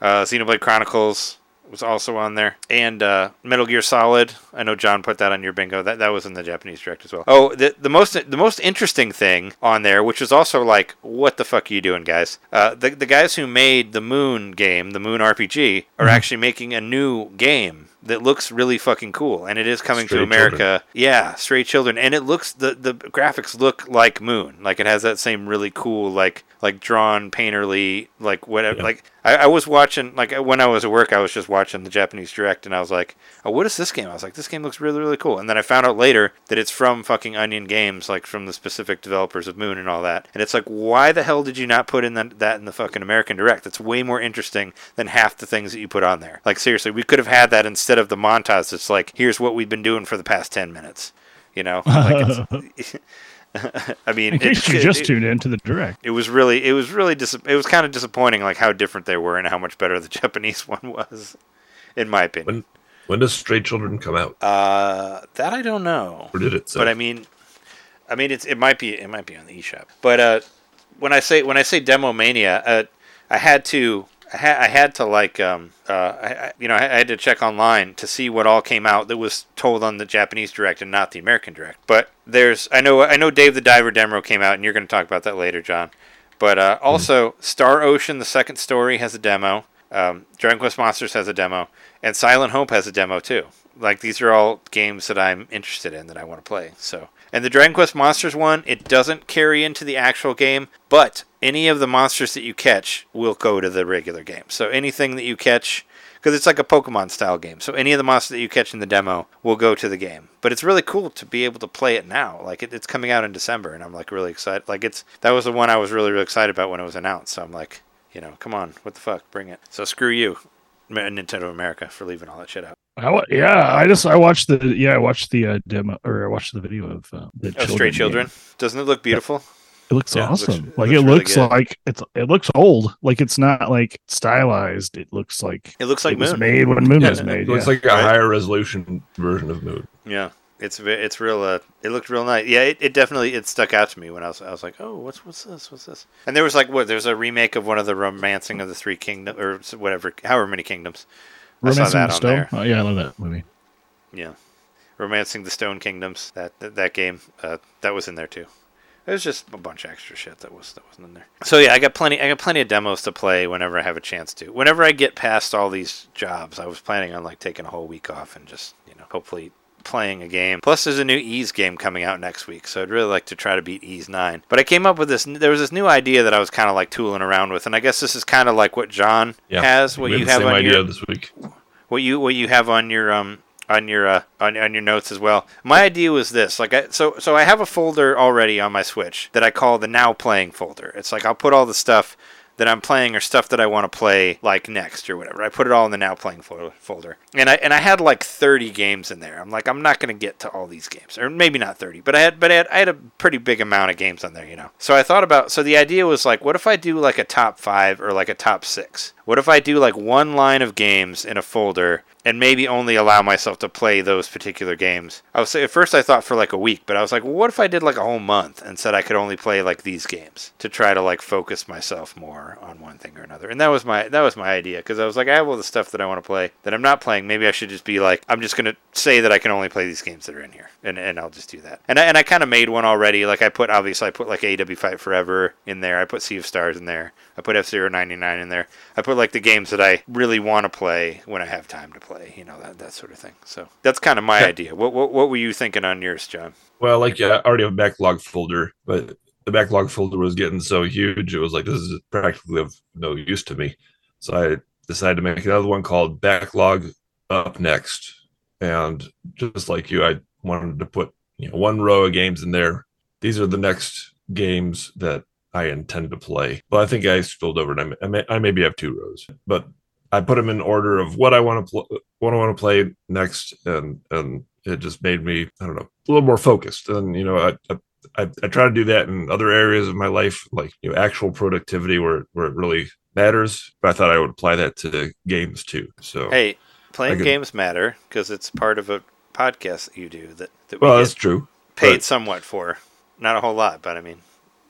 Uh, Xenoblade Chronicles was also on there, and uh, Metal Gear Solid. I know John put that on your bingo. That that was in the Japanese direct as well. Oh, the the most the most interesting thing on there, which is also like, what the fuck are you doing, guys? Uh, the the guys who made the Moon game, the Moon RPG, are actually making a new game that looks really fucking cool, and it is coming Stray to America. Children. Yeah, Stray Children, and it looks the the graphics look like Moon, like it has that same really cool like like drawn painterly like whatever. Yeah. Like I, I was watching like uh, when I was at work, I was just watching the Japanese direct, and I was like, oh, what is this game? I was like, this game looks really really cool, and then I found out later that it's from fucking Onion Games, like from the specific developers of Moon and all that, and it's like, why the hell did you not put in that that in the fucking American direct? That's way more interesting than half the things that you put on there. Like seriously, we could have had that instead of the montage. It's like, here's what we've been doing for the past ten minutes. You know, like it's, I mean, In case it- you just it- tuned into the direct. it was really it was really dis- it was kind of disappointing like how different they were and how much better the Japanese one was in my opinion. When when does Stray Children come out? Uh that I don't know. Or did it say? But I mean I mean it's it might be it might be on the eShop. But uh when I say when I say Demo Mania, uh I had to I had, I had to like um uh I, you know I had to check online to see what all came out that was told on the Japanese direct and not the American direct. But there's I know I know Dave the Diver demo came out and you're going to talk about that later, John. But uh, also Star Ocean the second story has a demo. Um, Dragon Quest Monsters has a demo, and Silent Hope has a demo too. Like these are all games that I'm interested in that I want to play. So, and the Dragon Quest Monsters one, it doesn't carry into the actual game, but any of the monsters that you catch will go to the regular game. So anything that you catch, because it's like a Pokemon style game. So any of the monsters that you catch in the demo will go to the game. But it's really cool to be able to play it now. Like it, it's coming out in December, and I'm like really excited. Like it's that was the one I was really really excited about when it was announced. So I'm like, you know, come on, what the fuck, bring it. So screw you, Nintendo America, for leaving all that shit out. I, yeah, I just I watched the yeah I watched the uh, demo or I watched the video of uh, the Oh, Stray game. Children. Doesn't it look beautiful? It looks Yeah, it looks- awesome. it like looks it really looks good. like it's it looks old. Like it's not like stylized. It looks like It looks like it was made when Moon yeah, was made. it looks yeah. like a Right. higher resolution version of Moon. Yeah, it's it's real. Uh, it looked real nice. Yeah, it, it definitely it stuck out to me when I was I was like, oh, what's what's this? What's this? And there was like what? There's a remake of one of the Romancing of the Three Kingdoms or whatever, however many kingdoms. Romancing the on Stone. Oh yeah, I love that movie. Yeah, Romancing the Stone Kingdoms. That that, that game uh, that was in there too. It was just a bunch of extra shit that was that wasn't in there. So yeah, I got plenty. I got plenty of demos to play whenever I have a chance to. Whenever I get past all these jobs, I was planning on like taking a whole week off and just you know hopefully playing a game. Plus, there's a new Ys game coming out next week, so I'd really like to try to beat Ys 9. But I came up with this. There was this new idea that I was kind of like tooling around with, and I guess this is kind of like what John Yeah, has. What you have on idea your this week. what you what you have on your um on your uh on, on your notes as well. My idea was this, like I so so I have a folder already on my Switch that I call the now playing folder. It's like I'll put all the stuff that I'm playing or stuff that I want to play like next or whatever. I put it all in the now playing fo- folder. And I and I had like 30 games in there. I'm like I'm not going to get to all these games or maybe not 30, but I had but I had, I had a pretty big amount of games on there, you know. So I thought about so the idea was like what if I do like a top 5 or like a top 6? What if I do like one line of games in a folder and maybe only allow myself to play those particular games? I was at first I thought for like a week, but I was like, well, what if I did like a whole month and said I could only play like these games to try to like focus myself more on one thing or another? And that was my that was my idea because I was like, I have all the stuff that I want to play that I'm not playing. Maybe I should just be like, I'm just gonna say that I can only play these games that are in here, and, and I'll just do that. And I, and I kind of made one already. Like I put obviously I put like AEW Fight Forever in there. I put Sea of Stars in there. I put F Zero ninety nine in there. I put like the games that I really want to play when I have time to play. You know that that sort of thing. So that's kind of my Yeah. idea. What, what what were you thinking on yours, John? Well, like yeah, I already have a backlog folder, but the backlog folder was getting so huge, it was like this is practically of no use to me. So I decided to make another one called Backlog Up Next. And just like you, I wanted to put you know one row of games in there. These are the next games that I intend to play. Well, I think I spilled over, and I may, I, maybe have two rows, but I put them in order of what I want to pl- what I want to play next, and and it just made me I don't know a little more focused. And you know, I, I I, I try to do that in other areas of my life, like you know, actual productivity where where it really matters. But I thought I would apply that to games too. So Hey, playing could- games matter because it's part of a podcast that you do that, that we well, that's true. paid but- somewhat for. Not a whole lot, but I mean,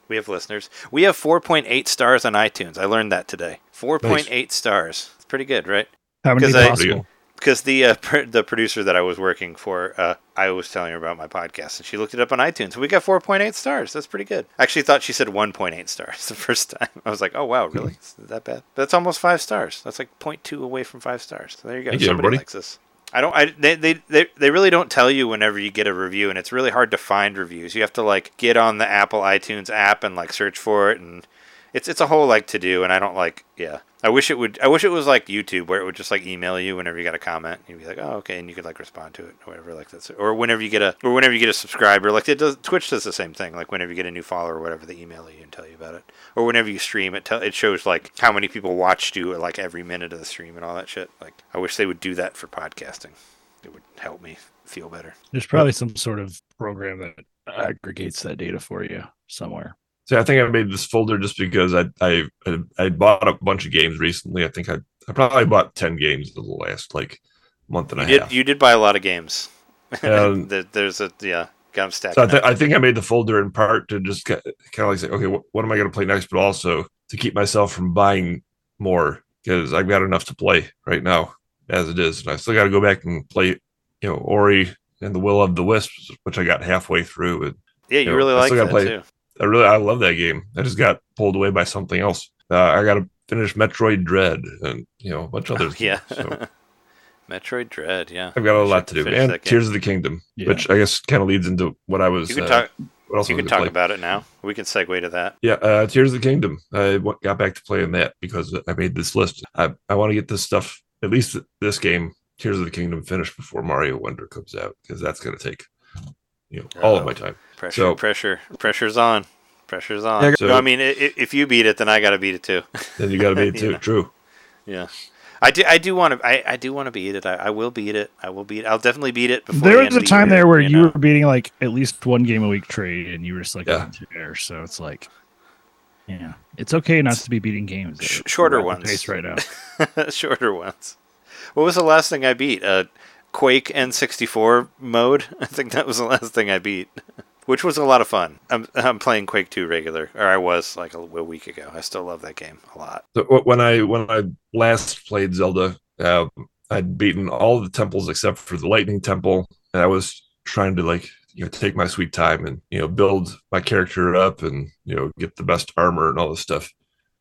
we have listeners. We have 4.8 stars on iTunes. I learned that today. 4.8 stars. It's pretty good, right? How many I- possible? Because the uh, pr- the producer that I was working for, uh, I was telling her about my podcast, and she looked it up on iTunes. We got 4.8 stars. That's pretty good. I actually thought she said 1.8 stars the first time. I was like, oh wow, really? Is that bad? That's almost five stars. That's like 0.2 away from five stars. So there you go. Thank Somebody everybody. likes this. I don't. I they, they they they really don't tell you whenever you get a review, and it's really hard to find reviews. You have to like get on the Apple iTunes app and like search for it, and it's it's a whole like to do. And I don't like. Yeah, I wish it would. I wish it was like YouTube where it would just like email you whenever you got a comment. You'd be like, oh okay, and you could like respond to it or whatever like that. Or whenever you get a or whenever you get a subscriber, like it does. Twitch does the same thing. Like whenever you get a new follower or whatever, they email you and tell you about it. Or whenever you stream, it tell it shows like how many people watched you like every minute of the stream and all that shit. Like I wish they would do that for podcasting. It would help me feel better. There's probably some sort of program that aggregates that data for you somewhere. So I think I made this folder just because I I I, bought a bunch of games recently. I think I I probably bought ten games in the last like month and You a did half. you did buy a lot of games. Um, There's a yeah, got them stacked. So I, th- I think I made the folder in part to just kind of like say, okay, what, what am I going to play next? But also to keep myself from buying more because I've got enough to play right now as it is, and I still got to go back and play, you know, Ori and the Will of the Wisps, which I got halfway through. And yeah, you know, really like that play- too. I really I love that game. I just got pulled away by something else. Uh, I got to finish Metroid Dread and you know a bunch of Oh, others. yeah. so Metroid Dread, yeah. I've got a lot to do, finish and. Tears of the Kingdom, Yeah. which I guess kind of leads into what I was. You can uh, talk. what else You I can talk play. about it now. We can segue to that. Yeah, uh, Tears of the Kingdom. I w- got back to playing that because I made this list. I, I want to get this stuff, at least this game, Tears of the Kingdom, finished before Mario Wonder comes out because that's going to take, you know, all of my time. Pressure, So- pressure, pressure's on. Pressure's on. Yeah, so, so- I mean, i- i- if you beat it, then I got to beat it too. Then you got to beat it too. Yeah. True. yeah. I do. I do want to. I, I do want to beat it. I, I will beat it. I will beat. I'll definitely beat it before. There the was end a of time year, there where you, know? were beating like at least one game a week trade, and you were just like Yeah. there. So it's like, yeah, it's okay not to be beating games. Sh- shorter ones. pace right now. shorter ones. What was the last thing I beat? Uh, Quake N64 mode. I think that was the last thing I beat, which was a lot of fun. I'm I'm playing Quake 2 regular, or I was like a, a week ago. I still love that game a lot. So when I when I last played Zelda, uh, I'd beaten all the temples except for the Lightning Temple, and I was trying to like you know take my sweet time and you know build my character up and you know get the best armor and all this stuff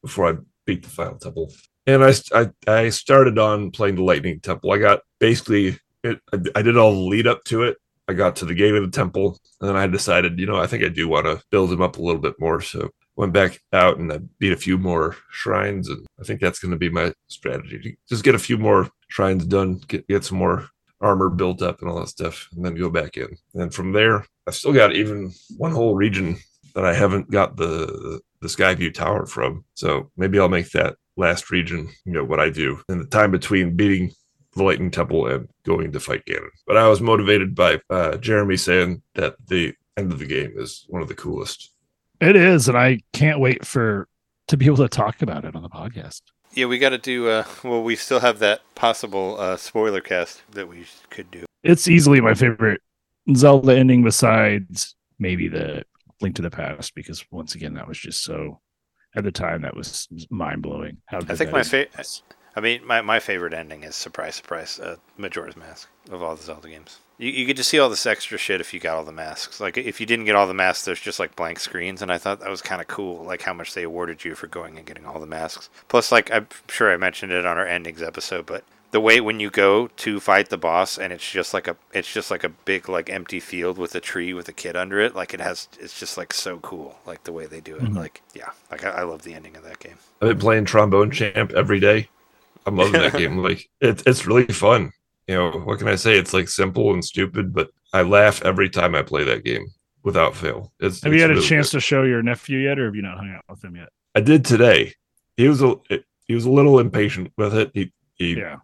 before I beat the final temple. And I I, I started on playing the lightning temple. I got basically it. I, I did all the lead up to it. I got to the gate of the temple, and then I decided, you know, I think I do want to build him up a little bit more. So went back out and I beat a few more shrines, and I think that's going to be my strategy. Just get a few more shrines done, get get some more armor built up and all that stuff, and then go back in. And from there, I've still got even one whole region that I haven't got the the Skyview Tower from. So maybe I'll make that last region, you know, what I do in the time between beating the Lightning Temple and going to fight Ganon. But I was motivated by uh, Jeremy saying that the end of the game is one of the coolest. It is, and I can't wait for to be able to talk about it on the podcast. Yeah, we got to do. Uh, well, we still have that possible uh, spoiler cast that we could do. It's easily my favorite Zelda ending, besides maybe the Link to the Past, because once again, that was just so. At the time, that was mind blowing. How I think my is. I mean, my, my favorite ending is surprise, surprise, uh, Majora's Mask of all the Zelda games. You, you get to see all this extra shit if you got all the masks. Like if you didn't get all the masks, there's just like blank screens, and I thought that was kind of cool. Like how much they awarded you for going and getting all the masks. Plus, like I'm sure I mentioned it on our endings episode, but the way when you go to fight the boss and it's just like a it's just like a big like empty field with a tree with a kid under it like it has it's just like so cool like the way they do it Mhm. like yeah like I, I love the ending of that game I've been playing trombone champ every day. I'm loving that game. Like it's it's really fun. You know, what can I say? It's like simple and stupid, but I laugh every time I play that game without fail. It's Have it's you had a chance good. to show your nephew yet, or have you not hung out with him yet? I did today. He was a he was a little impatient with it. He he Yeah,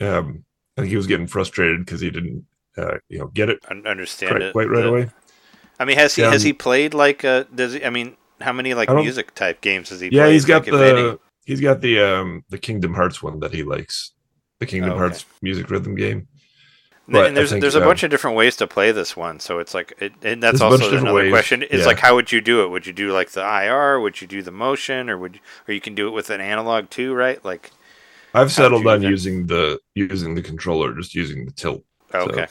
um I think he was getting frustrated because he didn't uh, you know get it Un- understand quite, it quite right The- away. I mean, has he Yeah, has um, he played like uh does he? I mean, how many like music type games has he? Yeah, played? he's got like, if any? the he's got the um the Kingdom Hearts one that he likes. The Kingdom Oh, okay. Hearts music rhythm game. And but and there's think, there's a uh, bunch of different ways to play this one, so it's like it, and that's There's a bunch of also another ways, question. It's yeah. like how would you do it? Would you do like the IR? Would you do the motion, or would you, or you can do it with an analog too, right? Like I've settled on even- using the using the controller, just using the tilt. oh, So- okay,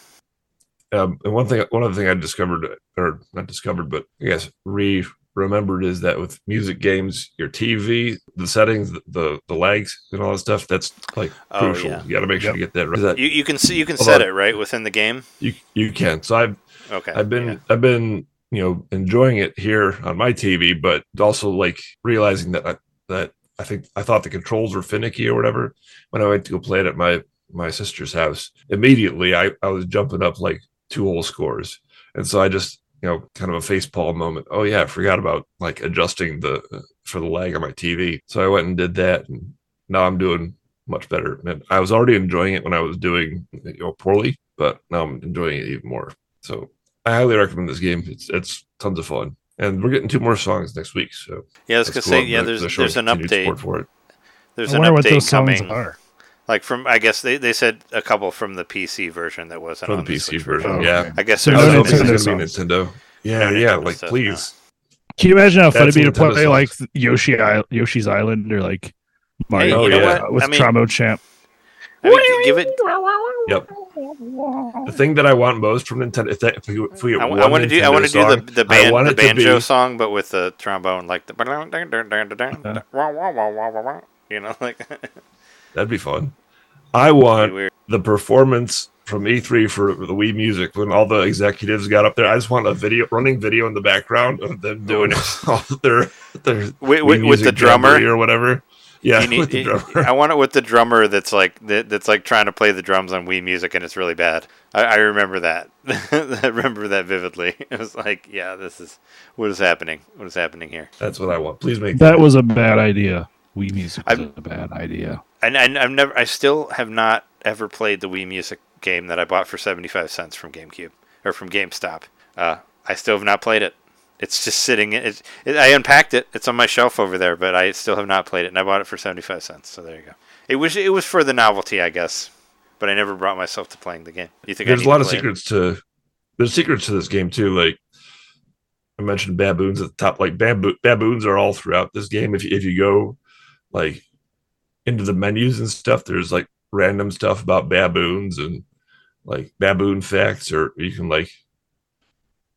Um, and one thing, one other thing I discovered, or not discovered, but I guess re remembered is that with music games, your TV, the settings, the the, lags, and all that stuff, that's like Oh, crucial. yeah. You got to make sure Yep. you get that right. That you you can see you can set it right within the game. you you can. So I've Okay, I've been yeah. I've been you know enjoying it here on my TV, but also like realizing that I, that I think I thought the controls were finicky or whatever when I went to go play it at my my sister's house. Immediately, I I was jumping up like two whole scores, and so I just you know kind of a facepalm moment. Oh yeah, I forgot about like adjusting the for the lag on my TV. So I went and did that, and now I'm doing much better. And I was already enjoying it when I was doing you know poorly, but now I'm enjoying it even more. So I highly recommend this game. It's it's tons of fun, and we're getting two more songs next week. So Yeah, I was that's gonna say yeah. The- There's the there's an update. for it. There's I an wonder what update those songs coming. are. Like from I guess they, they said a couple from the PC version that wasn't For the PC Switch version, Oh, yeah. okay. I guess there's no no hoping Nintendo was gonna be songs. Nintendo. Yeah, No yeah, Nintendo like stuff, please. Can you imagine how fun it'd be to Nintendo play like. Yoshi Yoshi's Island or like Hey, Mario you know what? with I mean- Trombone Champ? I mean, give it. Yep. The thing that I want most from Nintendo, if, that, if we, if we get I, one want to do. I want to do the the I band the banjo be- song, but with the trombone, like the. Uh-huh. You know, like That'd be fun. I want the performance from E3 for the Wii Music when all the executives got up there. I just want a video, running video in the background of them doing oh. all their their With, Wii with, with the drummer. Or whatever. Yeah, need- with the drummer. I want it with the drummer that's like that, that's like trying to play the drums on Wii Music and it's really bad. I, I remember that. I remember that vividly. It was like, yeah, this is what is happening. What is happening here? That's what I want. Please make That was a bad idea. Wii Music was I'm- a bad idea. And, and I've never, I still have not ever played the Wii Music game that I bought for seventy five cents from GameCube or from GameStop. Uh, I still have not played it. It's just sitting. It's, it, I unpacked it. It's on my shelf over there, but I still have not played it, and I bought it for seventy five cents. So there you go. It was it was for the novelty, I guess, but I never brought myself to playing the game. You think There's a lot of play it? secrets to there's secrets to this game too. Like I mentioned, baboons at the top. Like bamboo, baboons are all throughout this game. If you, if you go like into the menus and stuff, there's like random stuff about baboons and like baboon facts, or you can like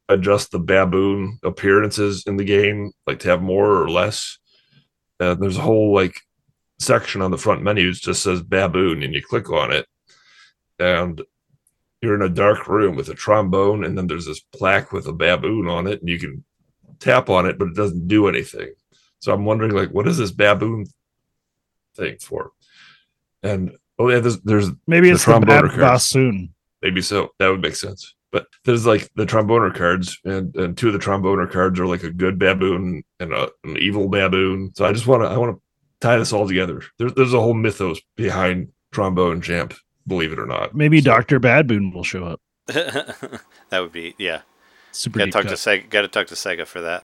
adjust the baboon appearances in the game, like to have more or less. Uh, there's a whole like section on the front menus just says baboon, and you click on it, and you're in a dark room with a trombone, and then there's this plaque with a baboon on it, and you can tap on it, but it doesn't do anything. So I'm wondering, like, what is this baboon thing for? And oh yeah, there's, there's Maybe The it's the tromboner bab- cards. bassoon. maybe so that would make sense. But there's like the tromboner cards, and, and two of the tromboner cards are like a good baboon and a, an evil baboon. So I just want to I want to tie this all together. There's there's a whole mythos behind trombone champ, believe it or not. Maybe So- Doctor Badboon will show up. that would be yeah. Super Got to deep talk to. Sega. Got to talk to Sega for that.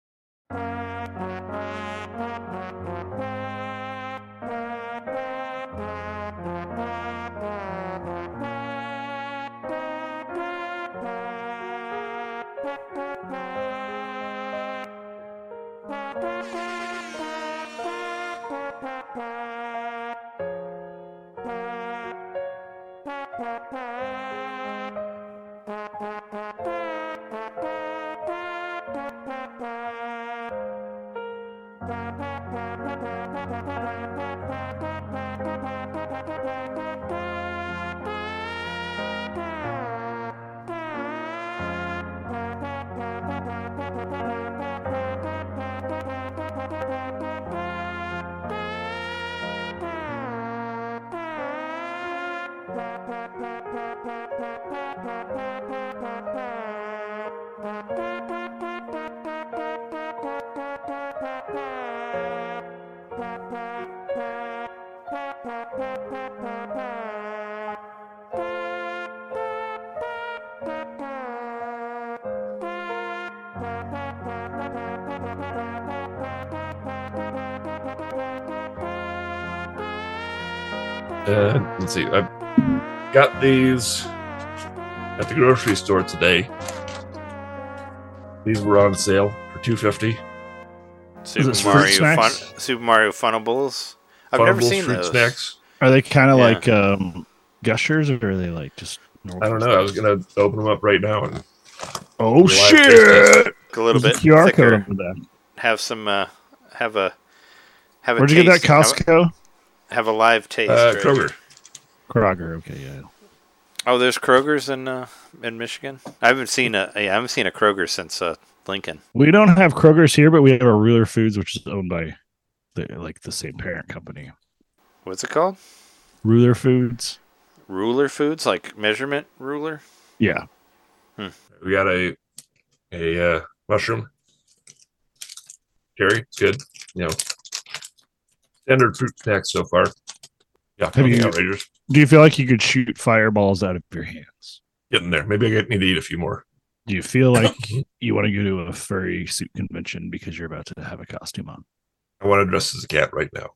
Uh, let's see. I got these at the grocery store today. These were on sale for two fifty. Super Mario Fun. Super Mario Funables. I've never seen fruit those. snacks. Are they kind of Yeah. like um, gushers, or are they like just? normal I don't know. I was gonna open them up right now and Oh shit! A little There's bit a QR thicker. code on that. Have some. Uh, have a. Have a Where'd you get that? taste. Have a- Costco? Have, a live taste. uh, right? Kroger. Kroger. Okay, yeah. Oh, there's Kroger's in uh, in Michigan. I haven't seen a. Yeah, I haven't seen a Kroger since uh, Lincoln. We don't have Kroger's here, but we have a Ruler Foods, which is owned by the like the same parent company. What's it called? Ruler Foods. Ruler Foods, like measurement ruler. Yeah. We got a a uh, mushroom. Cherry, it's good. You know, standard fruit snacks so far. Yeah, Have you- nothing outrageous. Do you feel like you could shoot fireballs out of your hands? Getting there. Maybe I get- need to eat a few more. Do you feel like you want to go to a furry suit convention because you're about to have a costume on? I want to dress as a cat right now.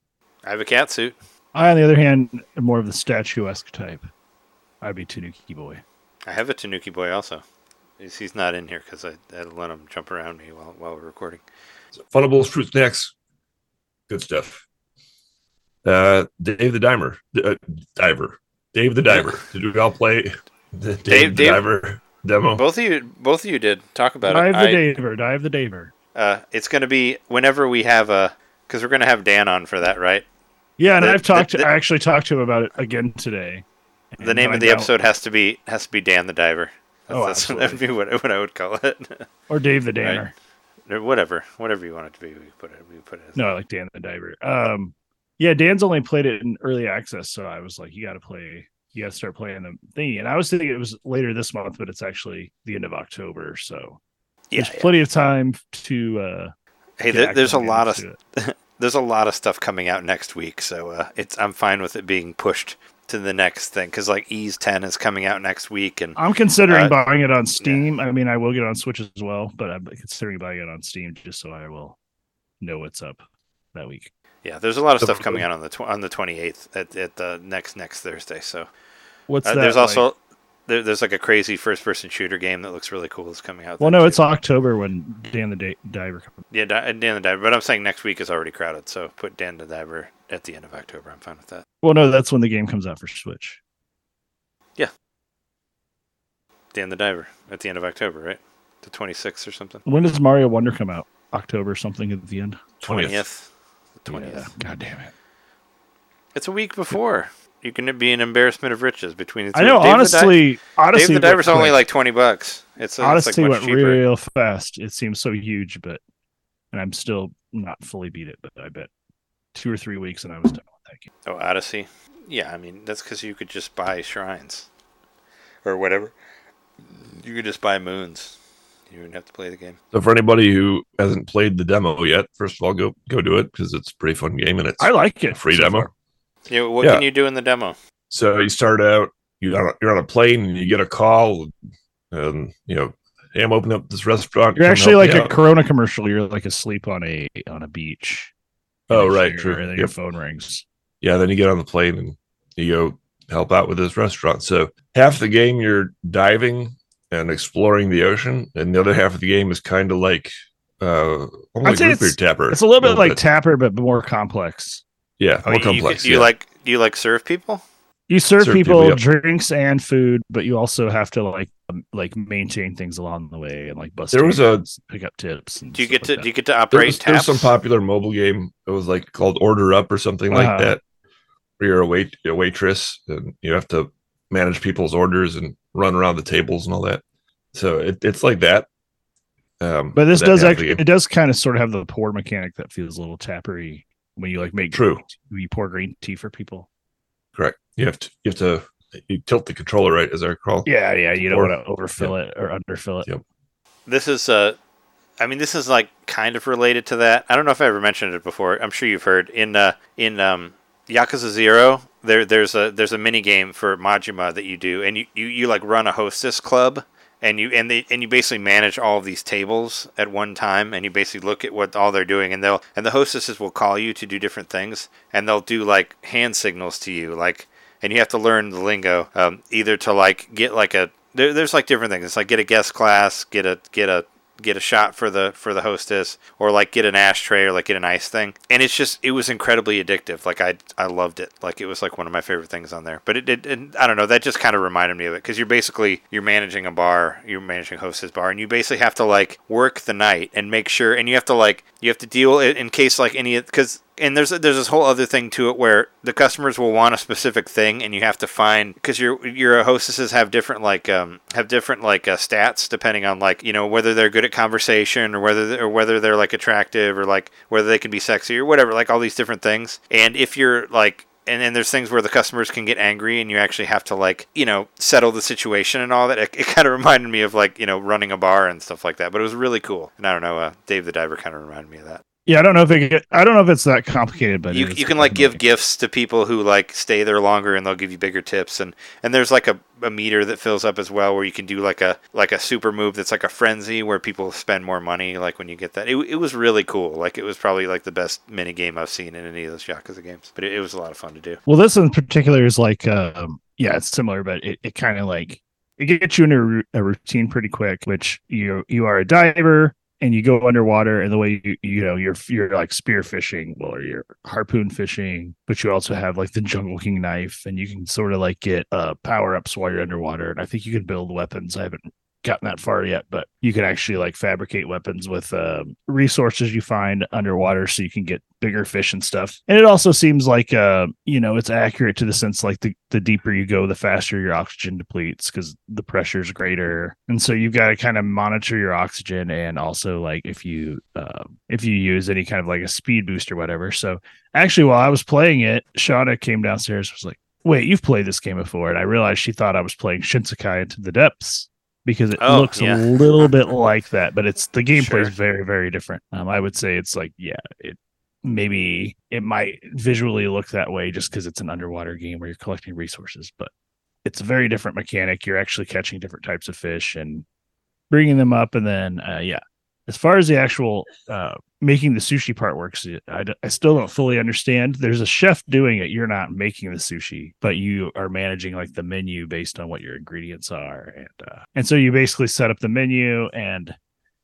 I have a cat suit. I, on the other hand, am more of the statuesque type. I'd be Tanuki Boy. I have a Tanuki boy also. He's, he's not in here because I, I let him jump around me while while we're recording. So, Funables fruit snacks, good stuff. Uh, Dave the Dimer, uh, Diver, Dave the Diver. Did we all play the Dave, Dave- the Dave- Diver demo? Both of you, both of you did talk about it. Dive it. the diver I- Daver. Dive the Daver. uh, it's going to be whenever we have a because we're going to have Dan on for that, right? Yeah, and The- I've talked. the- to, I actually talked to him about it again today. The name of the don't- episode has to be has to be Dan the Diver. That's, Oh, that's, that'd be what, what I would call it. or Dave the Danner. Or whatever, whatever you want it to be, we put it. We put it. As No, I like Dan the Diver. Um, yeah, Dan's only played it in early access, so I was like, you got to play. You got to start playing the thingy. And I was thinking it was later this month, but it's actually the end of October, so yeah, there's yeah. plenty of time to. uh Hey, there, there's a lot of there's a lot of stuff coming out next week, so uh, it's I'm fine with it being pushed to the next thing because like Ys 10 is coming out next week, and I'm considering Uh, buying it on Steam. I mean, I will get it on Switch as well, but I'm considering buying it on Steam just so I will know what's up that week. Yeah, there's a lot of stuff coming out on the tw- on the 28th at, at the next next Thursday. So What's uh, that? there's like? also there, there's like a crazy first person shooter game that looks really cool. Is coming out. Well, no, too. it's October when Dan the da- Diver comes. Yeah, Di- Dan the Diver. But I'm saying next week is already crowded, so put Dan the Diver at the end of October. I'm fine with that. Well, no, that's when the game comes out for Switch. Yeah. Dan the Diver at the end of October, right? the 26th or something. When does Mario Wonder come out? October something at the end. 20th. The 20th. Yeah. God damn it. It's a week before. You can be an embarrassment of riches between the two. I know. Dave the Di- honestly, Dave the it went Diver's only like 20 bucks. It's, uh, it's honestly like went cheaper. real fast. It seems so huge, but and I'm still not fully beat it. But I bet two or three weeks and I was done with that game. Oh, Odyssey. Yeah, I mean that's because you could just buy shrines or whatever. You could just buy moons. You wouldn't have to play the game. So for anybody who hasn't played the demo yet, first of all, go go do it because it's a pretty fun game and it's I like a it. free so demo. far. Yeah, what Yeah. can you do in the demo? So you start out, you on a, you're on a plane and you get a call, and you know, hey, I'm opening up this restaurant. You're actually like a out." Corona commercial. You're like asleep on a on a beach. oh right, chair, true. And then your phone rings. Yeah, then you get on the plane and you go help out with this restaurant. So half the game you're diving and exploring the ocean, and the other half of the game is kind of like uh, almost say like root beer it's- tapper. It's a little bit like Tapper, but more complex. yeah, Oh, more you- you, complex. do you yeah. like do you like serve people? You serve, Serve people, people, yep. drinks and food, but you also have to like um, like maintain things along the way and like bust. There was a- pick up tips. And Do you get to like do you get to there operate was, there was some popular mobile game. It was like called Order Up or something like Uh-huh. that, where you're a wait a waitress and you have to manage people's orders and run around the tables and all that. So it, it's like that. Um, But this does actually, it does kind of sort of have the pour mechanic that feels a little tappery when you like make True. you pour green tea for people. correct. You have to you have to you tilt the controller right as I recall. Yeah, yeah. You don't Or- want to overfill it or underfill it. Yep. This is uh I mean this is like kind of related to that. I don't know if I ever mentioned it before. I'm sure you've heard in uh in um Yakuza 0 there there's a there's a mini game for Majima that you do and you, you, you like run a hostess club and you and they and you basically manage all of these tables at one time and you basically look at what all they're doing and they'll and the hostesses will call you to do different things and they'll do like hand signals to you like and you have to learn the lingo um, either to like get like a there, there's like different things. It's like get a guest class get a get a get a shot for the for the hostess or like get an ashtray or like get an ice thing. And it's just it was incredibly addictive. Like i i loved it. Like it was like one of my favorite things on there. But it, it i don't know that just kind of reminded me of it. Because you're basically you're managing a bar you're managing a hostess bar and you basically have to like work the night and make sure and you have to like you have to deal in case like any because and there's there's this whole other thing to it where the customers will want a specific thing and you have to find because your your hostesses have different like um have different like uh, stats depending on like you know whether they're good at conversation or whether or whether they're like attractive or like whether they can be sexy or whatever like all these different things. And if you're like and then there's things where the customers can get angry and you actually have to like you know settle the situation and all that. It, it kind of reminded me of like you know running a bar and stuff like that but it was really cool. And i don't know uh, dave the diver kind of reminded me of that Yeah, I don't know if it. I don't know if it's that complicated, but you, you can like give gifts to people who like stay there longer and they'll give you bigger tips and and there's like a, a meter that fills up as well where you can do like a like a super move that's like a frenzy where people spend more money like when you get that it, it was really cool like it was probably like the best mini game i've seen in any of those yakuza games but it, it was a lot of fun to do Well, this one in particular is like, um, yeah, it's similar, but it, it kind of like it gets you into a, a routine pretty quick. Which you you are a diver and you go underwater, and the way you you know you're you're like spear fishing, or you're harpoon fishing, but you also have like the jungle king knife, and you can sort of like get uh power ups while you're underwater, and I think you can build weapons. I haven't gotten that far yet, but you can actually like fabricate weapons with um, resources you find underwater, so you can get bigger fish and stuff. And it also seems like uh, you know it's accurate to the sense like the the deeper you go, the faster your oxygen depletes because the pressure is greater, and so you've got to kind of monitor your oxygen and also like if you uh, if you use any kind of like a speed boost or whatever. So actually, while I was playing it, Shauna came downstairs was like. Wait, you've played this game before, and I realized she thought I was playing Shinsekai Into the Depths because it Oh, looks yeah. a little bit like that, but it's the gameplay Sure. is very, very different. Um, I would say it's like, yeah, it maybe it might visually look that way just because it's an underwater game where you're collecting resources, but it's a very different mechanic. You're actually catching different types of fish and bringing them up, and then uh, yeah. As far as the actual uh, making the sushi part works, I still don't fully understand. There's a chef doing it. You're not making the sushi, but you are managing like the menu based on what your ingredients are, and uh, and so you basically set up the menu. And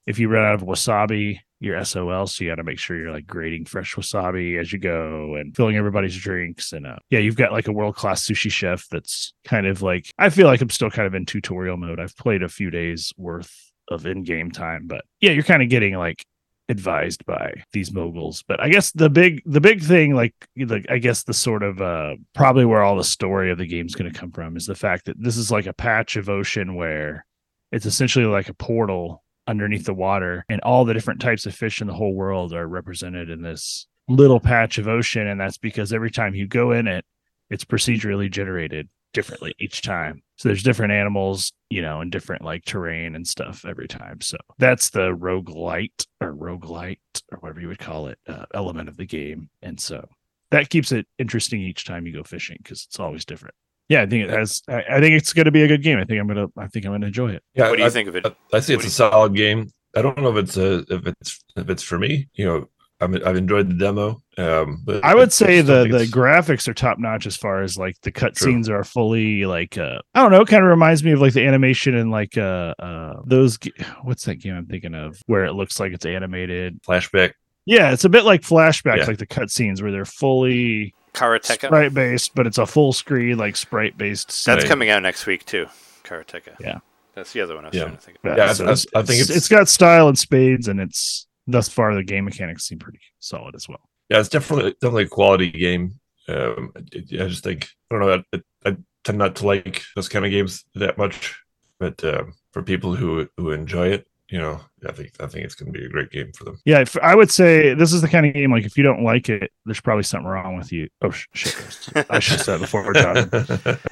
if you run out of wasabi, you're SOL. So you got to make sure you're like grating fresh wasabi as you go and filling everybody's drinks. And uh, yeah, you've got like a world class sushi chef that's kind of like I feel like I'm still kind of in tutorial mode. I've played a few days worth of in-game time. But yeah, you're kind of getting like advised by these moguls but i guess the big the big thing like the i guess the sort of uh probably where all the story of the game's going to come from is the fact that this is like a patch of ocean where it's essentially like a portal underneath the water and all the different types of fish in the whole world are represented in this little patch of ocean and that's because every time you go in it it's procedurally generated differently each time. So there's different animals, you know, and different like terrain and stuff every time. So that's the roguelite or roguelite or whatever you would call it uh, element of the game. And so that keeps it interesting each time you go fishing because it's always different. Yeah, I think it has. I, I think it's going to be a good game. I think I'm gonna. I think I'm gonna enjoy it. Yeah, What do you I, think of it? I, I see it's a solid game. I don't know if it's a if it's if it's for me. You know, I'm, I've enjoyed the demo. Um, but I would I say the the it's- graphics are top notch as far as like the cutscenes are fully like uh I don't know, it kind of reminds me of like the animation and like uh uh those g- what's that game I'm thinking of where it looks like it's animated. flashback. Yeah, it's a bit like flashbacks, Yeah. like the cutscenes where they're fully Karateka. sprite based, but it's a full screen like sprite based. That's Right. coming out next week too. Karateka. Yeah. That's the other one I was Yeah. trying to think of. Yeah, I- I- I think it's, it's- it's got style and spades, and it's thus far the game mechanics seem pretty solid as well. Yeah, it's definitely definitely a quality game. Um, I I just think I don't know. I, I tend not to like those kind of games that much, but um, for people who who enjoy it, you know, I think I think it's going to be a great game for them. Yeah, if, I would say this is the kind of game like if you don't like it, there's probably something wrong with you. Oh sh- shit! I should have said it before, John.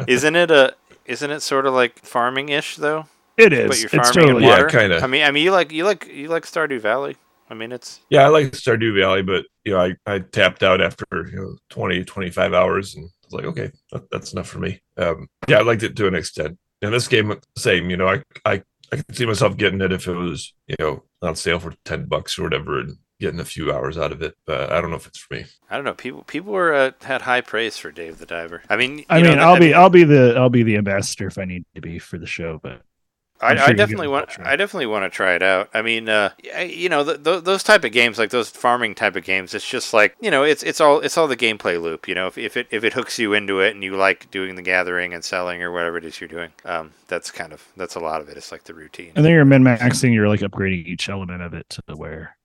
Isn't it a? Isn't it sort of like farming ish though? It is. But you're it's farming in totally water. Yeah, kinda. I mean, I mean, you like you like you like Stardew Valley. I mean, it's yeah, I like Stardew Valley, but you know, I, I tapped out after you know 20, 25 hours, and I was like, okay, that, that's enough for me. Um, yeah, I liked it to an extent. And this game, same. You know, I I I could see myself getting it if it was you know on sale for ten bucks or whatever, and getting a few hours out of it. But I don't know if it's for me. I don't know. People people were uh, had high praise for Dave the Diver. I mean, I you know, mean, that- I'll I be mean, I'll be the I'll be the ambassador if I need to be for the show, but I, sure I definitely give it a want. I definitely want to try it out. I mean, uh, you know, th- th- those type of games, like those farming type of games, it's just like you know, it's it's all it's all the gameplay loop. You know, if, if it if it hooks you into it and you like doing the gathering and selling or whatever it is you're doing, um, that's kind of that's a lot of it. It's like the routine. and then you're min maxing. You're like upgrading each element of it to where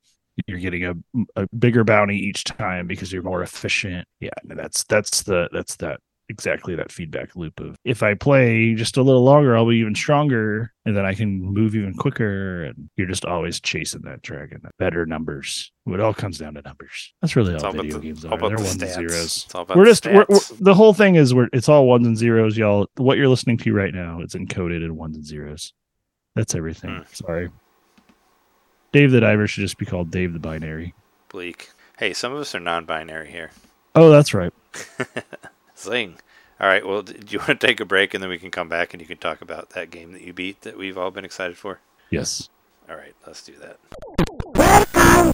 you're getting a, a bigger bounty each time because you're more efficient. Yeah, that's that's the that's that exactly that feedback loop of if I play just a little longer, I'll be even stronger, and then I can move even quicker. And you're just always chasing that dragon, better numbers. It all comes down to numbers. That's really It's all, all video the, games all are. about They're the ones and zeros. It's all about We're the just we're, we're, the whole thing is we're it's all ones and zeros, y'all. What you're listening to right now, it's encoded in ones and zeros. That's everything. Hmm. Sorry. Dave the Diver should just be called Dave the Binary. bleak. Hey, some of us are non-binary here. Oh, that's right. Zing. All right. Well, do you want to take a break and then we can come back and you can talk about that game that you beat that we've all been excited for? Yes. All right. Let's do that.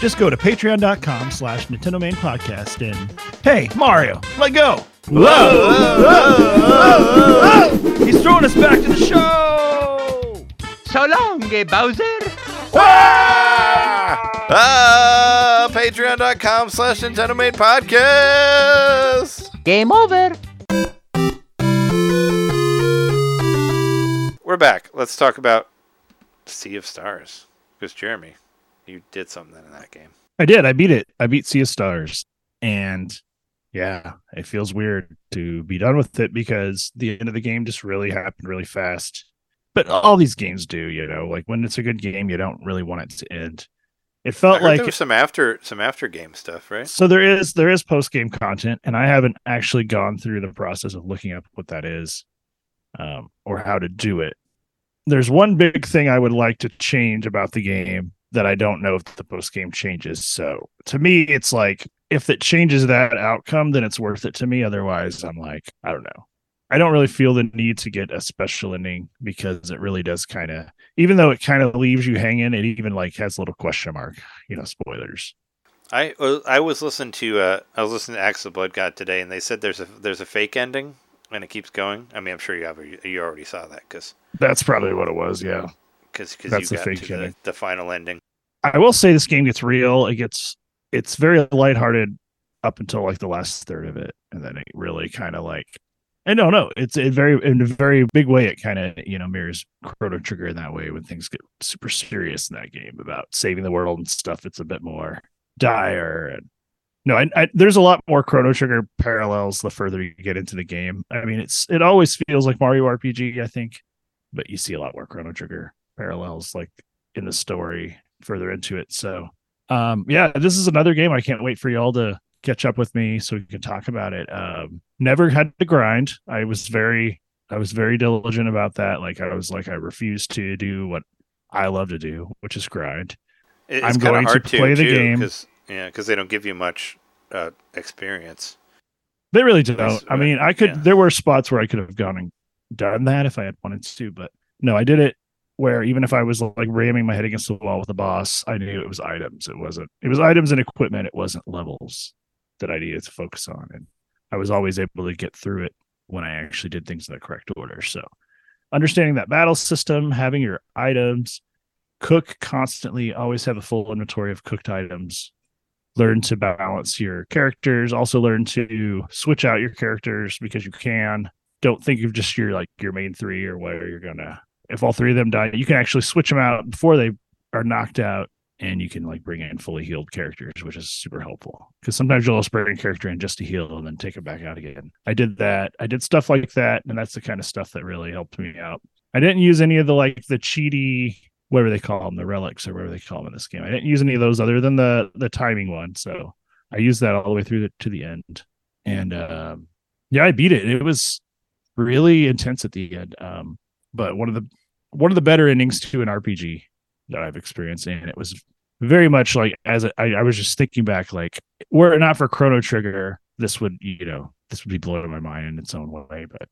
Just go to patreon.com slash NintenDomain Podcast and hey, Mario, let go. Whoa! He's throwing us back to the show. So long, eh, Bowser. Ah, patreon.com slash NintenDomain Podcast. Game over. We're back. Let's talk about Sea of Stars. Because Jeremy, you did something in that game. I did. I beat it. I beat Sea of Stars. And yeah, it feels weird to be done with it because the end of the game just really happened really fast. But all these games do, you know, like when it's a good game, you don't really want it to end. It felt like some after some after game stuff, right? so there is there is post game content, and I haven't actually gone through the process of looking up what that is, um, or how to do it. There's one big thing I would like to change about the game that I don't know if the post game changes. So to me, it's like if it changes that outcome, then it's worth it to me. Otherwise, I'm like, I don't know. I don't really feel the need to get a special ending because it really does kind of, even though it kind of leaves you hanging, it even like has a little question mark, you know, spoilers. I I was listening to uh, I was listening to Axe of Blood God today, and they said there's a there's a fake ending, and it keeps going. I mean, I'm sure you have you already saw that because That's probably what it was. Yeah. Because That's you the got fake to the, the final ending. I will say this game gets real. It gets it's very lighthearted up until like the last third of it, and then it really kind of like I don't know. It's a very in a very big way. It kind of you know mirrors Chrono Trigger in that way when things get super serious in that game about saving the world and stuff. It's a bit more dire and no, I, I, there's a lot more Chrono Trigger parallels the further you get into the game. I mean, it's it always feels like Mario RPG, I think, but you see a lot more Chrono Trigger parallels like in the story further into it. So, um, yeah, this is another game I can't wait for y'all to catch up with me so we can talk about it. Um, never had to grind. I was very, I was very diligent about that. Like I was like, I refused to do what I love to do, which is grind. It- I'm going to hard to play the too, game. because yeah, because they don't give you much uh, experience. They really don't. I mean, I could. yeah. There were spots where I could have gone and done that if I had wanted to, but no, I did it where even if I was like ramming my head against the wall with the boss, I knew it was items. It wasn't. It was items and equipment. It wasn't levels that I needed to focus on, and I was always able to get through it when I actually did things in the correct order. So, understanding that battle system, having your items, cook constantly, always have a full inventory of cooked items learn to balance your characters also learn to switch out your characters because you can don't think of just your like your main three or where you're gonna if all three of them die you can actually switch them out before they are knocked out and you can like bring in fully healed characters which is super helpful because sometimes you'll bring a character in just to heal and then take it back out again i did that i did stuff like that and that's the kind of stuff that really helped me out i didn't use any of the like the cheaty whatever they call them, the relics or whatever they call them in this game. I didn't use any of those other than the the timing one. So I used that all the way through the, to the end. And um, yeah, I beat it. It was really intense at the end. Um, but one of the one of the better endings to an RPG that I've experienced, and it was very much like as I, I was just thinking back, like were it not for Chrono Trigger, this would you know this would be blowing my mind in its own way. But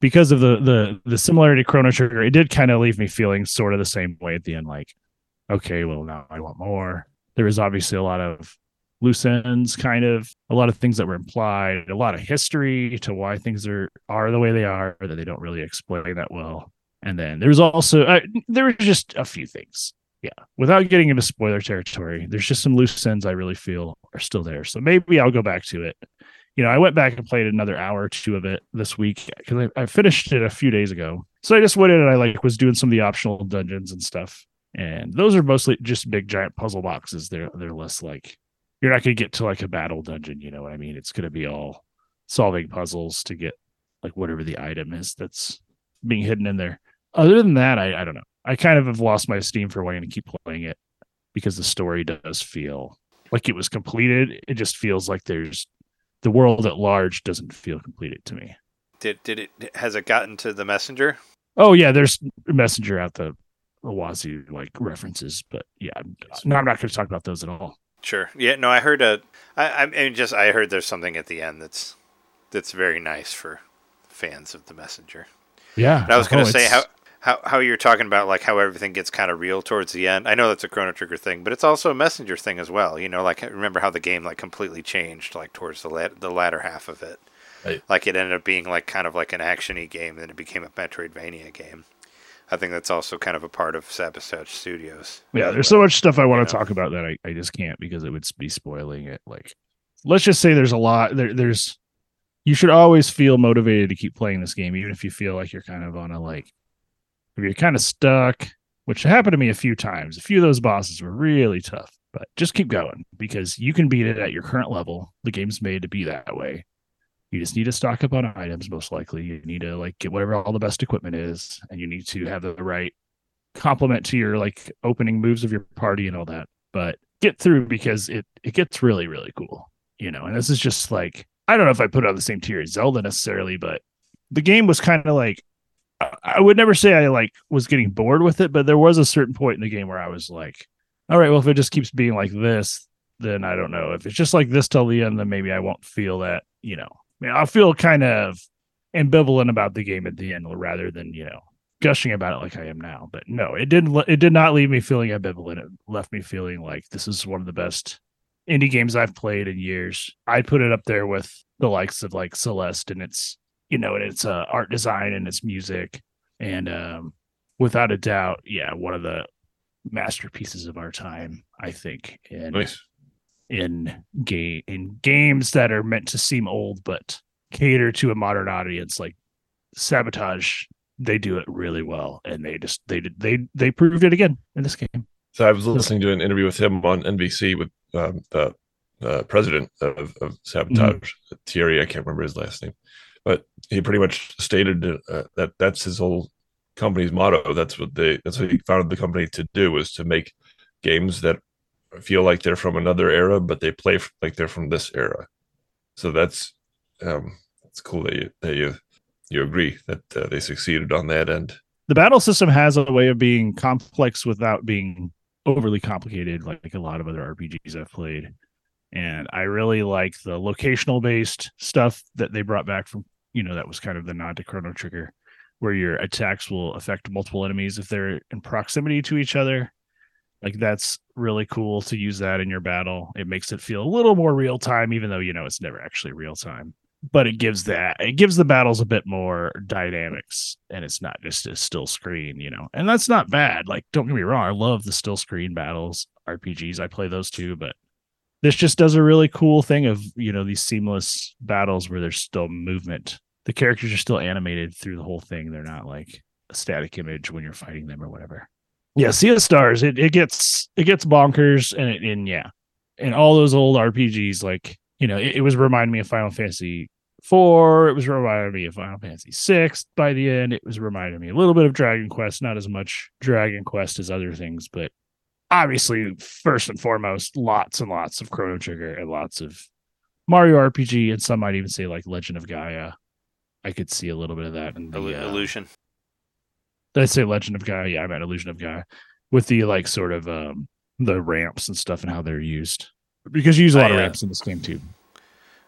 because of the the the similarity to Chrono Trigger, it did kind of leave me feeling sort of the same way at the end. Like, okay, well now I want more. There was obviously a lot of loose ends, kind of a lot of things that were implied, a lot of history to why things are are the way they are that they don't really explain that well. And then there's also uh, there were just a few things. Yeah, without getting into spoiler territory, there's just some loose ends I really feel are still there. So maybe I'll go back to it you know, I went back and played another hour or two of it this week because I, I finished it a few days ago. So I just went in and I like was doing some of the optional dungeons and stuff. And those are mostly just big giant puzzle boxes. They're they're less like you're not to get to like a battle dungeon. You know what I mean? It's to be all solving puzzles to get like whatever the item is that's being hidden in there. Other than that, I, I don't know. I kind of have lost my steam for wanting to keep playing it because the story does feel like it was completed. It just feels like there's the world at large doesn't feel completed to me. Did did it has it gotten to the messenger? Oh yeah, there's messenger out the wazoo like references, but yeah, I'm, no, I'm not going to talk about those at all. Sure. Yeah. No, I heard a. I I mean, just I heard there's something at the end that's that's very nice for fans of the messenger. Yeah, And I was going Oh, to say how. How, how you're talking about like how everything gets kind of real towards the end. I know that's a Chrono Trigger thing, but it's also a Messenger thing as well. You know, like remember how the game like completely changed like towards the lat- the latter half of it. Right. Like it ended up being like kind of like an actiony game, then it became a Metroidvania game. I think that's also kind of a part of Sabotage Studios. Yeah, there's well. so much stuff I want you to know? talk about that I, I just can't because it would be spoiling it. Like, let's just say there's a lot there. There's you should always feel motivated to keep playing this game, even if you feel like you're kind of on a like if you're kind of stuck, which happened to me a few times. A few of those bosses were really tough, but just keep going because you can beat it at your current level. The game's made to be that way. You just need to stock up on items, most likely. You need to like get whatever all the best equipment is, and you need to have the right complement to your like opening moves of your party and all that. But get through because it it gets really really cool, you know. And this is just like I don't know if I put it on the same tier as Zelda necessarily, but the game was kind of like I would never say I like was getting bored with it, but there was a certain point in the game where I was like, all right, well if it just keeps being like this, then I don't know. If it's just like this till the end, then maybe I won't feel that, you know. I mean, I'll feel kind of ambivalent about the game at the end rather than, you know, gushing about it like I am now. But no, it didn't it did not leave me feeling ambivalent. It left me feeling like this is one of the best indie games I've played in years. I'd put it up there with the likes of like Celeste and its, you know, and its uh, art design and its music. And um without a doubt, yeah, one of the masterpieces of our time, I think. And Nice. in game in games that are meant to seem old but cater to a modern audience like sabotage they do it really well and they just they did they they proved it again in this game So I was listening to an interview with him on NBC with um, the uh, president of, of Sabotage, Thierry. I can't remember his last name, but he pretty much stated uh, that that's his whole company's motto. That's what they. That's what he founded the company to do was to make games that feel like they're from another era, but they play like they're from this era. So that's um, that's cool that you that you you agree that uh, they succeeded on that end. the battle system has a way of being complex without being overly complicated like a lot of other rpgs i've played and i really like the locational based stuff that they brought back from you know that was kind of the nod to chrono trigger where your attacks will affect multiple enemies if they're in proximity to each other. Like that's really cool to use that in your battle. It makes it feel a little more real time even though you know it's never actually real time. But it gives that it gives the battles a bit more dynamics and it's not just a still screen you know. And that's not bad. Like don't get me wrong i love the still screen battles rpgs i play those too but this just does a really cool thing of you know these seamless battles where there's still movement the characters are still animated through the whole thing they're not like a static image when you're fighting them or whatever yeah sea of stars it, it gets it gets bonkers and it and yeah and all those old rpgs like you know it, it was reminding me of final fantasy four. It was reminding me of Final Fantasy six. By the end, it was reminding me a little bit of Dragon Quest, not as much Dragon Quest as other things, but obviously, first and foremost, lots and lots of Chrono Trigger and lots of Mario RPG, and some might even say like Legend of Gaia. I could see a little bit of that in the Illu- uh, illusion. did I say Legend of Guy? Yeah, I meant Illusion of Gaia with the like sort of um the ramps and stuff and how they're used because you use a lot I, of uh, ramps in this game too.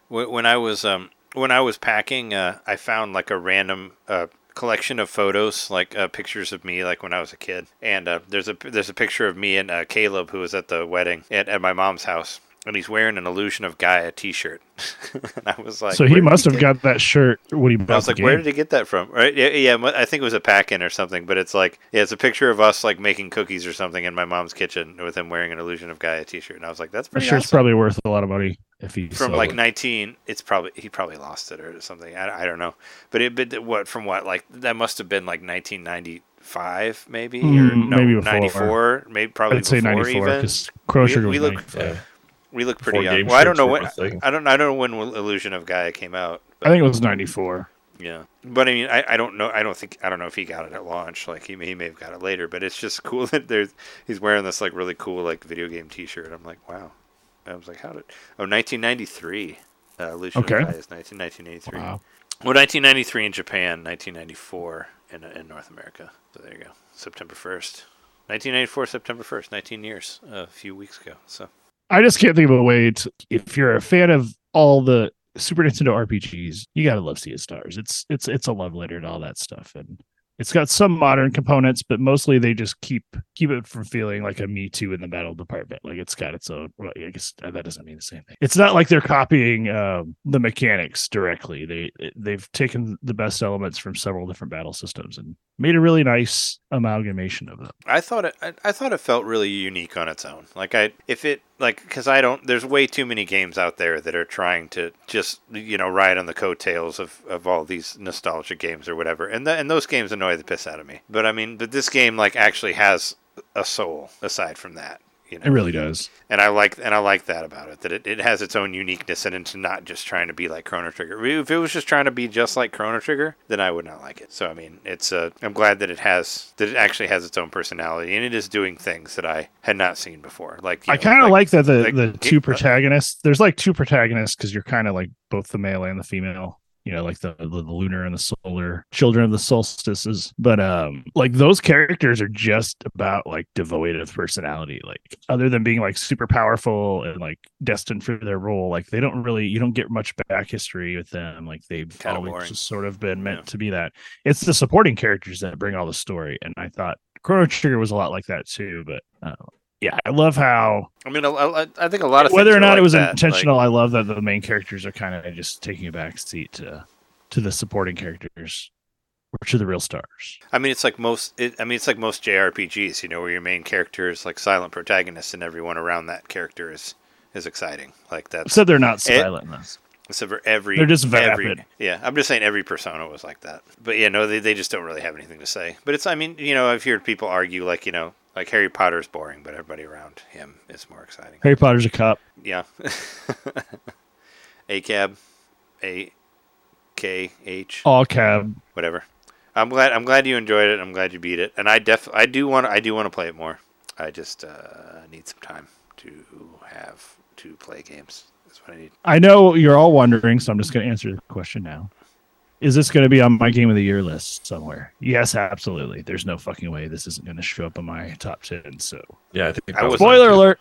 When when I was um when I was packing, uh, I found like a random uh, collection of photos, like uh, pictures of me, like when I was a kid. And uh, there's a there's a picture of me and uh, Caleb, who was at the wedding at, at my mom's house, and he's wearing an Illusion of Gaia T-shirt. and I was like, so he must have get-" got that shirt when he I was like, where did he get that from? Right? Yeah, yeah. I think it was a pack-in or something. But it's like, yeah, it's a picture of us like making cookies or something in my mom's kitchen with him wearing an Illusion of Gaia T-shirt. And I was like, that's That pretty shirt's awesome. probably worth a lot of money. if he from like it. 19 it's probably he probably lost it or something i, I don't know but it but what from what like that must have been like 1995 maybe or Mm, no, maybe before. 94 maybe probably I'd say 94 because Chrono We- we was look- 95. Yeah. We look pretty young well i don't know when i don't i don't know when illusion of gaia came out I think it was 94. yeah but i mean I, I don't know i don't think i don't know if he got it at launch like he may, he may have got it later but it's just cool that there's he's wearing this like really cool like video game t-shirt i'm like wow i was like how did oh 1993 uh, illusion Okay. of gaia is 19, 1983 Wow. Well, 1993 in Japan, 1994 in, in North America. So there you go. September 1st. 1994, September 1st. 19 years. a few weeks ago. So I just can't think of a way to. If you're a fan of all the Super Nintendo RPGs, you gotta love Sea of Stars. It's it's it's a love letter to all that stuff, and it's got some modern components, but mostly they just keep keep it from feeling like a Me Too in the battle department. Like it's got its own. Well, I guess that doesn't mean the same thing. It's not like they're copying um, the mechanics directly. They they've taken the best elements from several different battle systems and made a really nice amalgamation of them. I thought it. I, I thought it felt really unique on its own. Like I, if it like, because I don't. There's way too many games out there that are trying to just you know ride on the coattails of, of all these nostalgia games or whatever, and and those games annoy the piss out of me. But I mean, but this game like actually has a soul aside from that. You know, It really does. and I like and I like that about it that it, it has its own uniqueness and it's not just trying to be like Chrono Trigger. If it was just trying to be just like Chrono Trigger, then I would not like it. So I mean, it's uh, I'm glad that it has that it actually has its own personality and it is doing things that I had not seen before. Like I kind of like, that the like- the two protagonists. There's like two protagonists because you're kind of like both the male and the female. You know, like the, the the lunar and the solar children of the solstices. But um, like those characters are just about like devoid of personality. Like other than being like super powerful and like destined for their role, like they don't really you don't get much back history with them. Like they've Kinda always boring. just sort of been meant Yeah. to be that. It's the supporting characters that bring all the story, and I thought Chrono Trigger was a lot like that too. But uh, yeah, I love how I mean, I, I, think a lot of whether or not like it was that, like- intentional, I love that the main characters are kind of just taking a back seat to to the supporting characters which are the real stars. I mean, it's like most. It, I mean, it's like most JRPGs. You know, where your main character is like silent protagonist, and everyone around that character is is exciting. Like that. Except they're not It- silent in this. Except for every They're just every- yeah, I'm just saying every persona was like that. But yeah, no, they, they just don't really have anything to say. But it's I mean, you know, I've heard people argue like, you know, like Harry Potter's boring, but everybody around him is more exciting. Harry Potter's a cop. Yeah. A cab. A K H All cab. whatever. I'm glad I'm glad you enjoyed it. I'm glad you beat it. And I def I do want I do want to play it more. I just uh, need some time to have to play games. That's what I need. I know you're all wondering, so I'm just going to answer the question now. Is this going to be on my game of the year list somewhere? Yes, absolutely. There's no fucking way this isn't going to show up on my top 10. So, Yeah, I think I was- spoiler alert.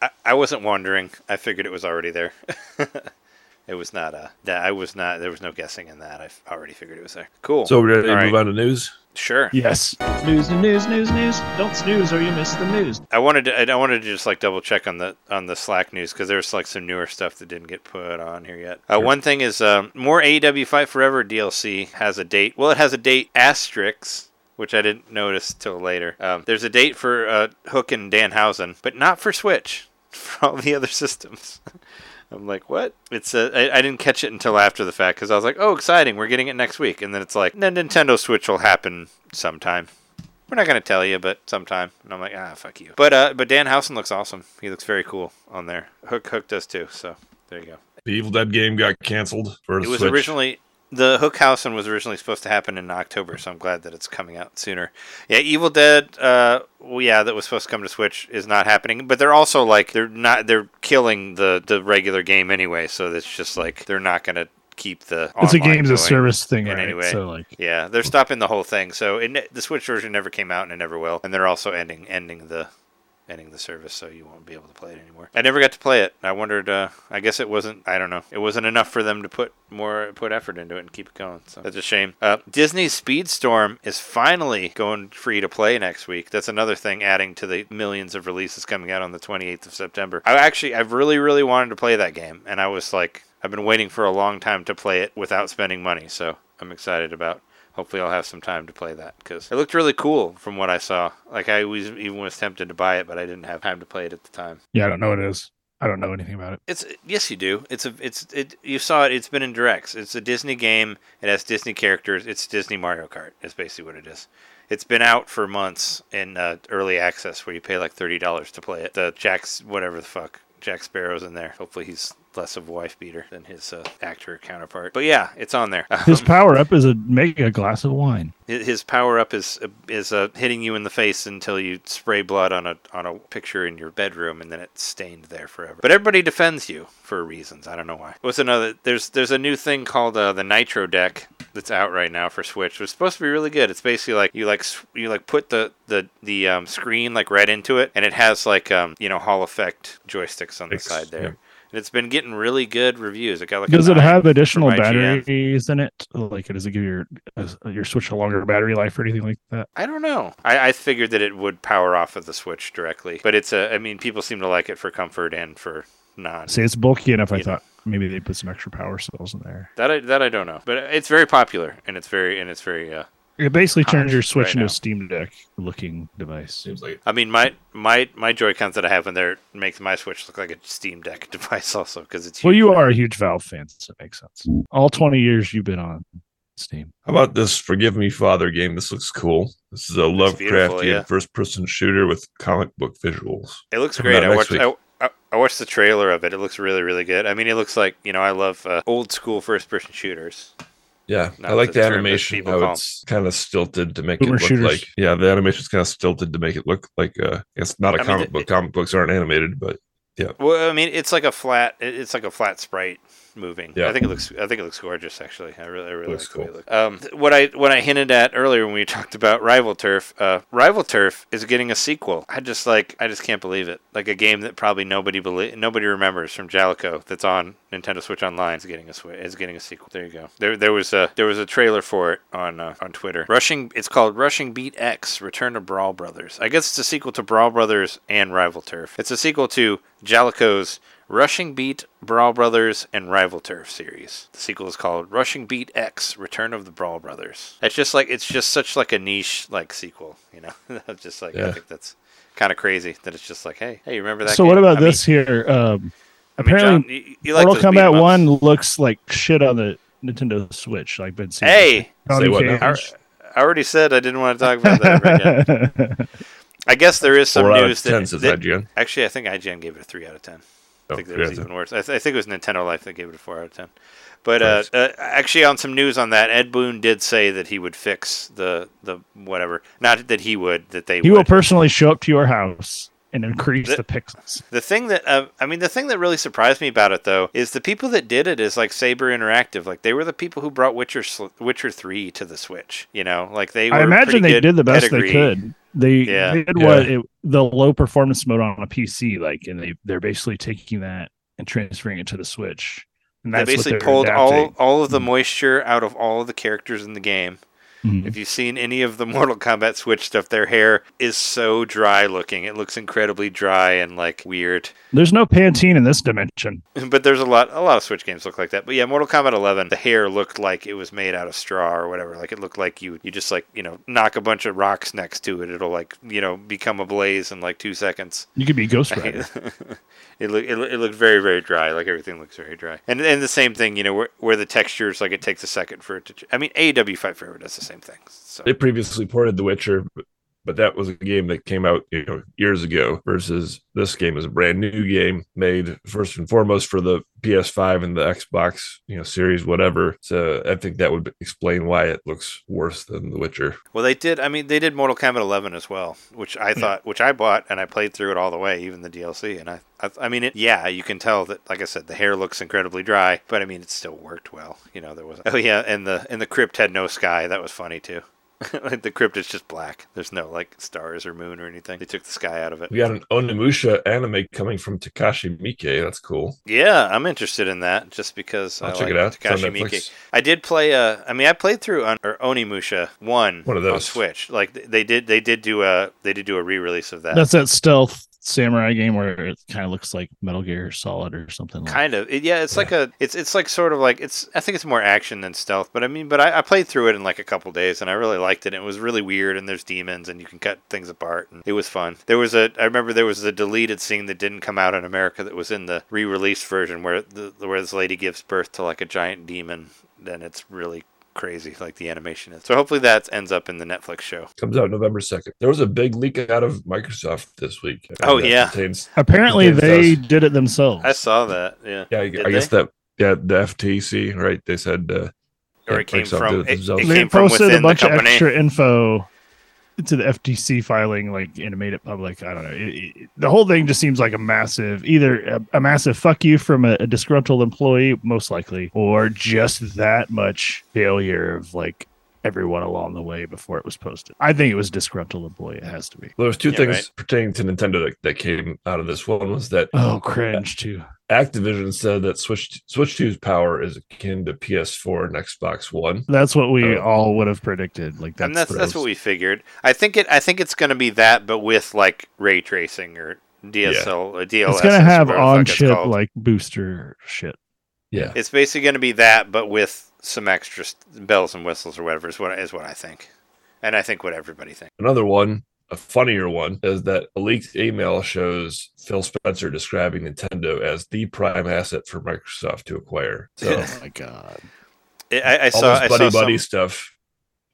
I, I wasn't wondering. I figured it was already there. it was not uh that I was not there was no guessing in that. I already figured it was there. Cool. So we're ready to All move right. on to news. Sure. Yes. News, and news, news, news. Don't snooze or you miss the news. I wanted to I wanted to just like double check on the on the Slack news because there's like some newer stuff that didn't get put on here yet. Uh, One thing is um, more AEW Fight Forever DLC has a date. Well, it has a date asterisk. Which I didn't notice till later. Um, there's a date for uh, Hook and Danhausen, but not for Switch. For all the other systems. I'm like, what? It's uh, I, I didn't catch it until after the fact because I was like, oh, exciting, we're getting it next week, and then it's like, no, Nintendo Switch will happen sometime. We're not gonna tell you, but sometime. And I'm like, ah, fuck you. But uh, but Danhausen looks awesome. He looks very cool on there. Hook Hook does too. So there you go. The Evil Dead game got canceled for It was Switch. originally the Hook Housen was originally supposed to happen in October, so I'm glad that it's coming out sooner. Yeah, Evil Dead, uh, well, yeah, that was supposed to come to Switch is not happening. But they're also like they're not they're killing the the regular game anyway, so it's just like they're not gonna keep the. It's a games of service thing, in right? any way. So, like, Yeah, they're stopping the whole thing. So it, the Switch version never came out and it never will, and they're also ending ending the ending the service, so you won't be able to play it anymore. I never got to play it. I wondered. Uh, I guess it wasn't. I don't know. It wasn't enough for them to put more put effort into it and keep it going. So that's a shame. Uh, Disney's Speedstorm is finally going free to play next week. That's another thing adding to the millions of releases coming out on the 28th of September. I actually, I've really, really wanted to play that game, and I was like, I've been waiting for a long time to play it without spending money. So I'm excited about hopefully I'll have some time to play that because it looked really cool from what I saw. Like I was even was tempted to buy it, but I didn't have time to play it at the time. yeah, I don't know what it is. I don't know anything about it. It's yes, you do. It's a it's it. You saw it. It's been in directs. It's a Disney game. It has Disney characters. It's Disney Mario Kart. Is basically what it is. It's been out for months in uh, early access, where you pay like thirty dollars to play it. The Jack's whatever the fuck Jack Sparrow's in there. Hopefully he's less of a wife beater than his uh, actor counterpart. But yeah, it's on there. His power up is a make a glass of wine. His power up is is uh, hitting you in the face until you spray blood on a on a picture in your bedroom, and then it's stained there forever. But everybody defends you for reasons. I don't know why. What's another? There's there's a new thing called uh, the Nitro deck that's out right now for Switch. It's supposed to be really good. It's basically like you like you like put the the the um, screen like right into it, and it has like um you know Hall effect joysticks on the Sticks, side there. yeah. And it's been getting really good reviews. It got like Does it have additional batteries in it? Like, does it give your your Switch a longer battery life or anything like that? I don't know. I, I figured that it would power off of the Switch directly, but it's a. I mean, people seem to like it for comfort and for not. See, it's bulky enough. I know. thought maybe they put some extra power cells in there. That I, that I don't know, but it's very popular and it's very and it's very. Uh, It basically turns your Switch right into a Steam Deck looking device. Seems like I mean, my my my Joy Cons that I have in there makes my Switch look like a Steam Deck device also because it's. Well, you are a huge Valve fan, so it makes sense. All 20 years you've been on Steam. How about this Forgive Me Father game? This looks cool. This is a beautiful, Lovecraftian yeah. first person shooter with comic book visuals. It looks Coming great. I watched. I, I, I watched the trailer of it. It looks really, really good. I mean, it looks like you know I love uh, old school first person shooters. Yeah, Not I like the the term that animation. How call 'em. it's kind of stilted to make Boomer it look shooters. like. Yeah, the animation's kind of stilted to make it look like. Uh, it's not a I mean, comic it- book. comic books aren't animated, but yeah. Well, I mean, it's like a flat. It's like a flat sprite moving. Yeah. I think it looks. I think it looks gorgeous. Actually, I really, I really Looks like the way it cool. looks. Um, what I what I hinted at earlier when we talked about Rival Turf. Uh, Rival Turf is getting a sequel. I just like. I just can't believe it. Like a game that probably nobody believe, nobody remembers from Jaleco that's on Nintendo Switch Online is getting a is getting a sequel. There you go. There there was a there was a trailer for it on uh, on Twitter. Rushing. It's called Rushing Beat X: Return to Brawl Brothers. I guess it's a sequel to Brawl Brothers and Rival Turf. It's a sequel to Jaleco's Rushing Beat, Brawl Brothers, and Rival Turf series. The sequel is called Rushing Beat X: Return of the Brawl Brothers. It's just like it's just such like a niche like sequel, you know. It's just like I think that's kind of crazy that it's just like, hey, hey, you remember that? So game? what about I mean- this here? Um, I mean, apparently, John, you, you like Mortal those beat 'em Kombat. One looks like shit on the Nintendo Switch. Like been seeing Hey, Johnny Say what now? I already said I didn't want to talk about that ever again. I guess there is some four out news of ten that, says that IGN. actually I think IGN gave it a three out of ten. I Oh, think that was out even worse. I, th- I think it was Nintendo Life that gave it a four out of ten. But uh, Nice. uh, actually, on some news on that, Ed Boon did say that he would fix the the whatever. Not that he would, that they He would. will personally show up to your house and increase The- the pixels. The thing that uh, I mean, the thing that really surprised me about it though is the people that did it is like Saber Interactive. Like they were the people who brought Witcher Witcher three to the Switch. You know, like they. Were I imagine they good did the best pedigree. they could. They Yeah. did Yeah. what it, the low performance mode on a PC, like, and they they're basically taking that and transferring it to the Switch. And They that's what basically pulled all adapting. all of the Mhm. moisture out of all of the characters in the game. Mhm. If you've seen any of the Mortal Kombat Switch stuff, their hair is so dry looking. It looks incredibly dry and like weird. There's no Pantene in this dimension. But there's a lot a lot of Switch games look like that. But yeah, Mortal Kombat 11, the hair looked like it was made out of straw or whatever. Like it looked like you you just like, you know, knock a bunch of rocks next to it. It'll like, you know, become a blaze in like 2 seconds. You could be Ghost Rider. it looked it, it looked very very dry. Like everything looks very dry. And and the same thing, you know, where, where the textures like it takes a second for it to. I mean, AEW Fight Forever does the same thing. So They previously ported The Witcher, but, that was a game that came out you know years ago. Versus this game is a brand new game made first and foremost for the PS5 and the Xbox you know series, whatever. So I think that would explain why it looks worse than The Witcher. Well, they did. I mean, they did Mortal Kombat 11 as well, which I hmm. thought, which I bought and I played through it all the way, even the DLC. And I, I, I mean, it. Yeah, you can tell that. Like I said, the hair looks incredibly dry, but I mean, it still worked well. You know, there was. Oh yeah, and the and the crypt had no sky. That was funny too. Like the crypt is just black. There's no like stars or moon or anything. They took the sky out of it. We got an Onimusha anime coming from Takashi Miike. That's cool. Yeah, I'm interested in that just because I'll I check like it out. Takashi Miike. I did play. Uh, I mean, I played through on, or Onimusha one One of on those. Switch. Like they did, they did do a they did do a re-release of that. That's that stealth samurai game where it kind of looks like Metal Gear Solid or something. Like. Kind of. It, yeah, it's like a it's it's like sort of like it's I think it's more action than stealth, but I mean, but I, I played through it in like a couple days and I really liked it. It was really weird and there's demons and you can cut things apart and it was fun. There was a I remember there was a deleted scene that didn't come out in America that was in the re-released version where the where this lady gives birth to like a giant demon. Then it's really crazy like the animation is. So hopefully that ends up in the Netflix show. Comes out November second. There was a big leak out of Microsoft this week. Oh, yeah. pertains- Apparently, It they does. did it themselves. I saw that. Yeah. yeah, I, Did I guess they? that yeah, the FTC, right? They said uh, Or it came Microsoft from did it, it themselves. it they came from posted a bunch the of extra info to the FTC filing, like and it made it public. I don't know. It, it, the whole thing just seems like a massive, either a, a massive fuck you from a, a disgruntled employee, most likely, or just that much failure of like everyone along the way before it was posted. I think it was disgruntled employee. It has to be. There was two Yeah, things right. pertaining to Nintendo that, that came out of this. One was that Oh, cringe too. Activision said that Switch Switch 2's power is akin to PS4 and Xbox One. That's what we Oh. all would have predicted. Like that's and that's that's what we figured. I think it. I think it's going to be that, but with like ray tracing or DSL, or DLSS. It's gonna have whatever the fuck on it's chip like booster shit. Yeah. It's basically going to be that, but with some extra bells and whistles or whatever is what is what I think, and I think what everybody thinks. Another one, a funnier one, is that a leaked email shows Phil Spencer describing Nintendo as the prime asset for Microsoft to acquire. Oh so Oh my god. I, I all saw. this I buddy saw buddy some, stuff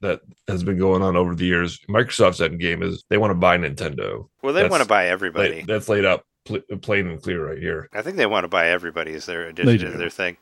that has been going on over the years. Microsoft's end game is they want to buy Nintendo. well, they that's- want to buy everybody. that's laid out pl- plain and clear right here. I think they want to buy everybody as their addition to their thing.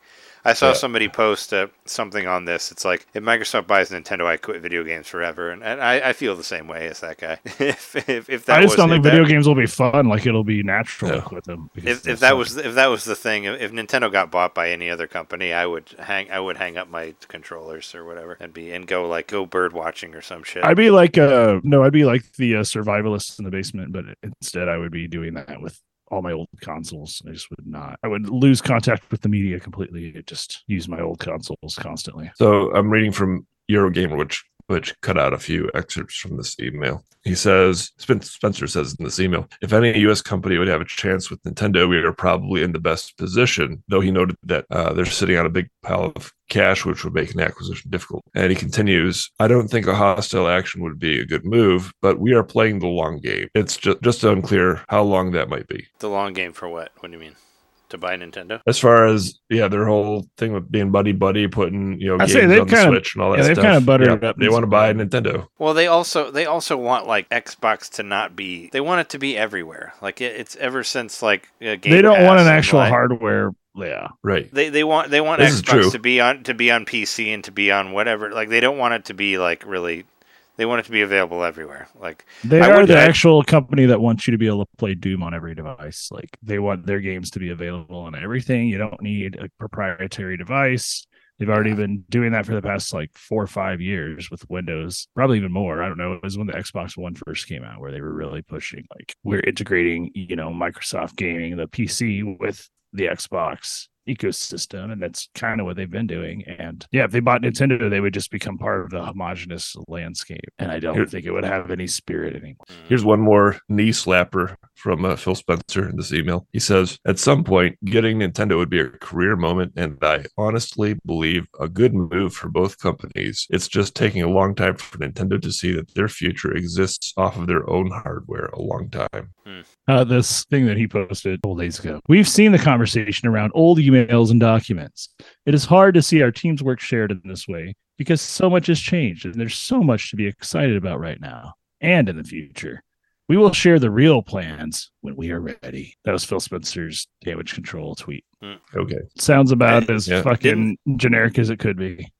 I saw Yeah. somebody post uh, something on this. It's like if Microsoft buys Nintendo, I quit video games forever, and, and I, I feel the same way as that guy. if, if if that I just was don't think video that, games will be fun. Like it'll be natural Yeah. with them. if, if that not- was if that was the thing, if Nintendo got bought by any other company, I would hang I would hang up my controllers or whatever and be and go like go bird watching or some shit. I'd be like uh no, I'd be like the uh, survivalists in the basement, but instead I would be doing that with all my old consoles. I just would not. I would lose contact with the media completely. I'd just use my old consoles constantly. So I'm reading from Eurogamer, which which cut out a few excerpts from this email. He says, Spencer says in this email, if any U.S. company would have a chance with Nintendo, we are probably in the best position. Though he noted that uh, they're sitting on a big pile of cash, which would make an acquisition difficult. And he continues, I don't think a hostile action would be a good move, but we are playing the long game. It's just just unclear how long that might be. the long game for what? What do you mean? To buy Nintendo? As far as yeah, their whole thing with being buddy buddy, putting you know I games say they've on the kinda- Switch and all that yeah, they've kinda buttered Yeah, up They want to buy. Nintendo. Well, they also they also want like Xbox to not be. They want it to be everywhere. Like it, it's ever since like uh, Game they don't want an actual like- hardware. Yeah, Right. They they want they want This. Xbox to be on to be on PC and to be on whatever. Like they don't want it to be like really. They want it to be available everywhere. Like they I are the I- actual company that wants you to be able to play Doom on every device. Like they want their games to be available on everything. You don't need a proprietary device. They've already been doing that for the past like four or five years with Windows, probably even more. I don't know. It was when the Xbox One first came out where they were really pushing like we're integrating, you know, Microsoft gaming, the PC with the Xbox ecosystem, and that's kind of what they've been doing. And yeah, if they bought Nintendo, they would just become part of the homogenous landscape. And I don't Here- think it would have any spirit anymore. Here's one more knee slapper from uh, Phil Spencer in this email. He says, At some point, getting Nintendo would be a career moment, and I honestly believe a good move for both companies. It's just taking a long time for Nintendo to see that their future exists off of their own hardware a long time. uh, this thing that he posted a couple days ago. We've seen the conversation around old emails and documents. It is hard to see our team's work shared in this way because so much has changed and there's so much to be excited about right now and in the future. We will share the real plans when we are ready. That was Phil Spencer's damage control tweet. Hmm. Okay. Sounds about as Yeah. fucking generic as it could be.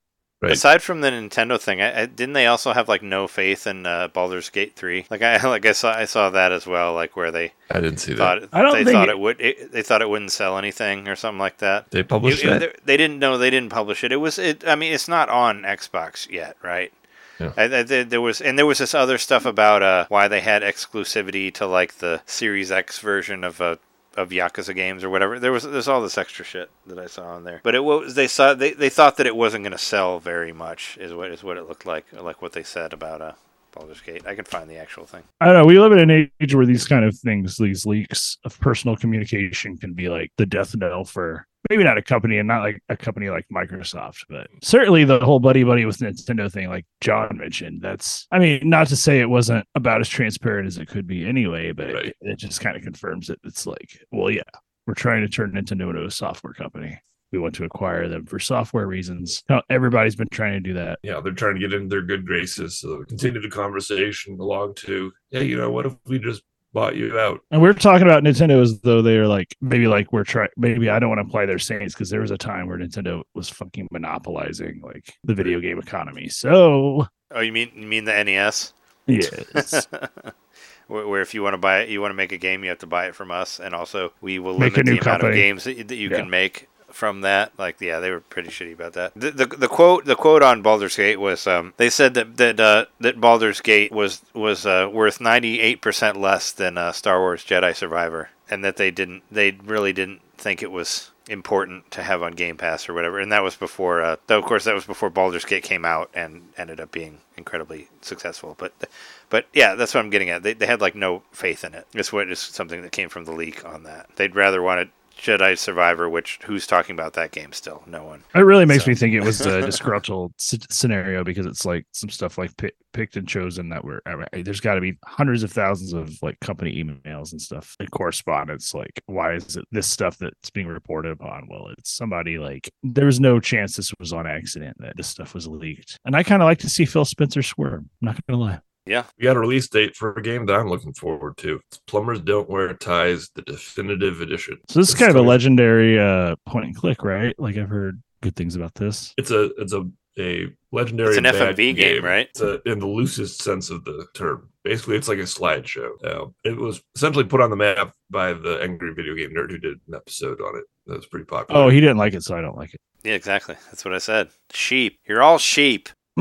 Right. aside from the Nintendo thing, I, I, didn't they also have like no faith in uh, Baldur's Gate three? Like I like I saw I saw that as well. Like where they I didn't see that. thought I don't they think thought it- it would it, they thought it wouldn't sell anything or something like that. They published It- it- they- they didn't know they didn't publish it. It was it. I mean, it's not on Xbox yet, right? Yeah. I, I, there there was and there was this other stuff about uh, why they had exclusivity to like the Series X version of uh, of Yakuza games or whatever. There was there's all this extra shit that I saw on there. But it was they saw they, they thought that it wasn't going to sell very much is what is what it looked like like what they said about uh Baldur's Gate. I can find the actual thing. I don't know. We live in an age where these kind of things, these leaks of personal communication, can be like the death knell for maybe not a company and not like a company like Microsoft, but certainly the whole buddy buddy with Nintendo thing, like John mentioned. That's, I mean, not to say it wasn't about as transparent as it could be anyway, but Right. it, it just kind of confirms it. It's like, well, yeah, we're trying to turn Nintendo into a software company. We want to acquire them for software reasons. Now, everybody's been trying to do that. Yeah, they're trying to get into their good graces. So continue the conversation along to, hey, you know, what if we just bought you out? And we're talking about Nintendo as though they're like maybe like we're trying. Maybe I don't want to apply their saints because there was a time where Nintendo was fucking monopolizing like the video game economy. So Oh, you mean you mean the NES? Yes. where, where if you want to buy it, you want to make a game, you have to buy it from us, and also we will Make a limit the new amount of games that, you- that you Yeah. can make from that. Like, yeah, they were pretty shitty about that. The, the, the quote the quote on Baldur's Gate was um, they said that that uh, that Baldur's Gate was was uh, worth ninety eight percent less than uh, Star Wars Jedi Survivor, and that they didn't they really didn't think it was important to have on Game Pass or whatever. And that was before, uh, though of course that was before Baldur's Gate came out and ended up being incredibly successful. But but yeah, that's what I'm getting at. They, they had like no faith in it. It's what is something that came from the leak on that. They'd rather wanted Jedi Survivor, which who's talking about that game still? No one. it really makes So- me think it was a disgruntled s- scenario because it's like some stuff like pi- picked and chosen that were. I mean, there's got to be hundreds of thousands of like company emails and stuff and correspondence. Like, why is it this stuff that's being reported upon? Well, it's somebody like there was no chance this was on accident that this stuff was leaked. And I kind of like to see Phil Spencer squirm. I'm not gonna lie. Yeah, We got a release date for a game that I'm looking forward to. It's Plumbers Don't Wear Ties, the definitive edition. So this is It's kind of a legendary uh point and click, right? Like I've heard good things about this. It's a it's a a legendary. It's an bad FMV game, right? It's a, in the loosest sense of the term. Basically, it's like a slideshow. Uh, it was essentially put on the map by the angry video game nerd who did an episode on it. That was pretty popular. Oh, he didn't like it, so I don't like it. yeah, exactly. That's what I said. Sheep. You're all sheep.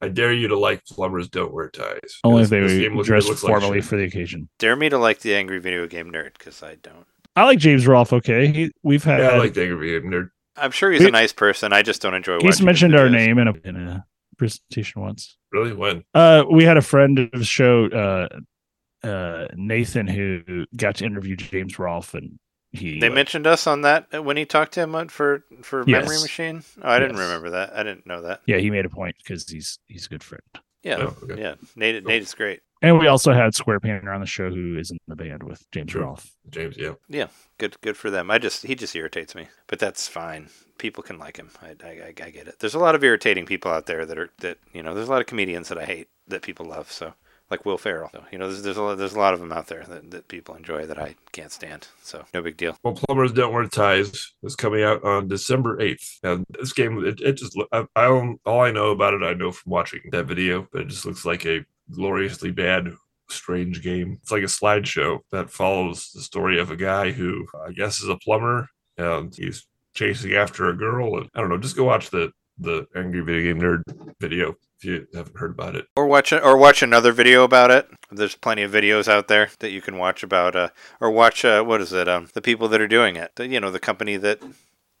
it. I dare you to like Plumbers Don't Wear Ties. Only if This- this they game looks- dress looks like formally shit. for the occasion. Dare me to like the angry video game nerd because I don't. I like James Rolfe. Okay, he, we've had Yeah, I like the angry video game nerd. I'm sure he's We- a nice person. I just don't enjoy. he's watching his mentioned our name in a in a presentation once. Really? When? Uh, we had a friend of the show, uh, uh, Nathan, who got to interview James Rolfe, and he They like, mentioned us on that uh, when he talked to him on- for for Memory Machine. Oh, I didn't remember that. I didn't know that. yeah, he made a point because he's he's a good friend. Yeah, Oh, okay. yeah. Nate, Nate is great. And we also had Square Painter on the show, who is in the band with James Sure. Rolfe. James, yeah. Yeah, good good for them. I just he just irritates me, but that's fine. People can like him. I, I, I I get it. There's a lot of irritating people out there that are that you know. There's a lot of comedians that I hate that people love. So like Will Ferrell. So, you know, there's there's a lot, there's a lot of them out there that, that people enjoy that I can't stand. So no big deal. Well, Plumbers Don't Wear Ties is coming out on December 8th. Now, this game, it, it just, I, I don't, all I know about it, I know from watching that video, but it just looks like a gloriously bad, strange game. It's like a slideshow that follows the story of a guy who I guess is a plumber and he's chasing after a girl. And I don't know, just go watch the, the Angry Video Game Nerd video if you haven't heard about it. Or watch it, or watch another video about it. There's plenty of videos out there that you can watch about, uh, or watch uh, what is it? Um, the people that are doing it. The, you know, the company that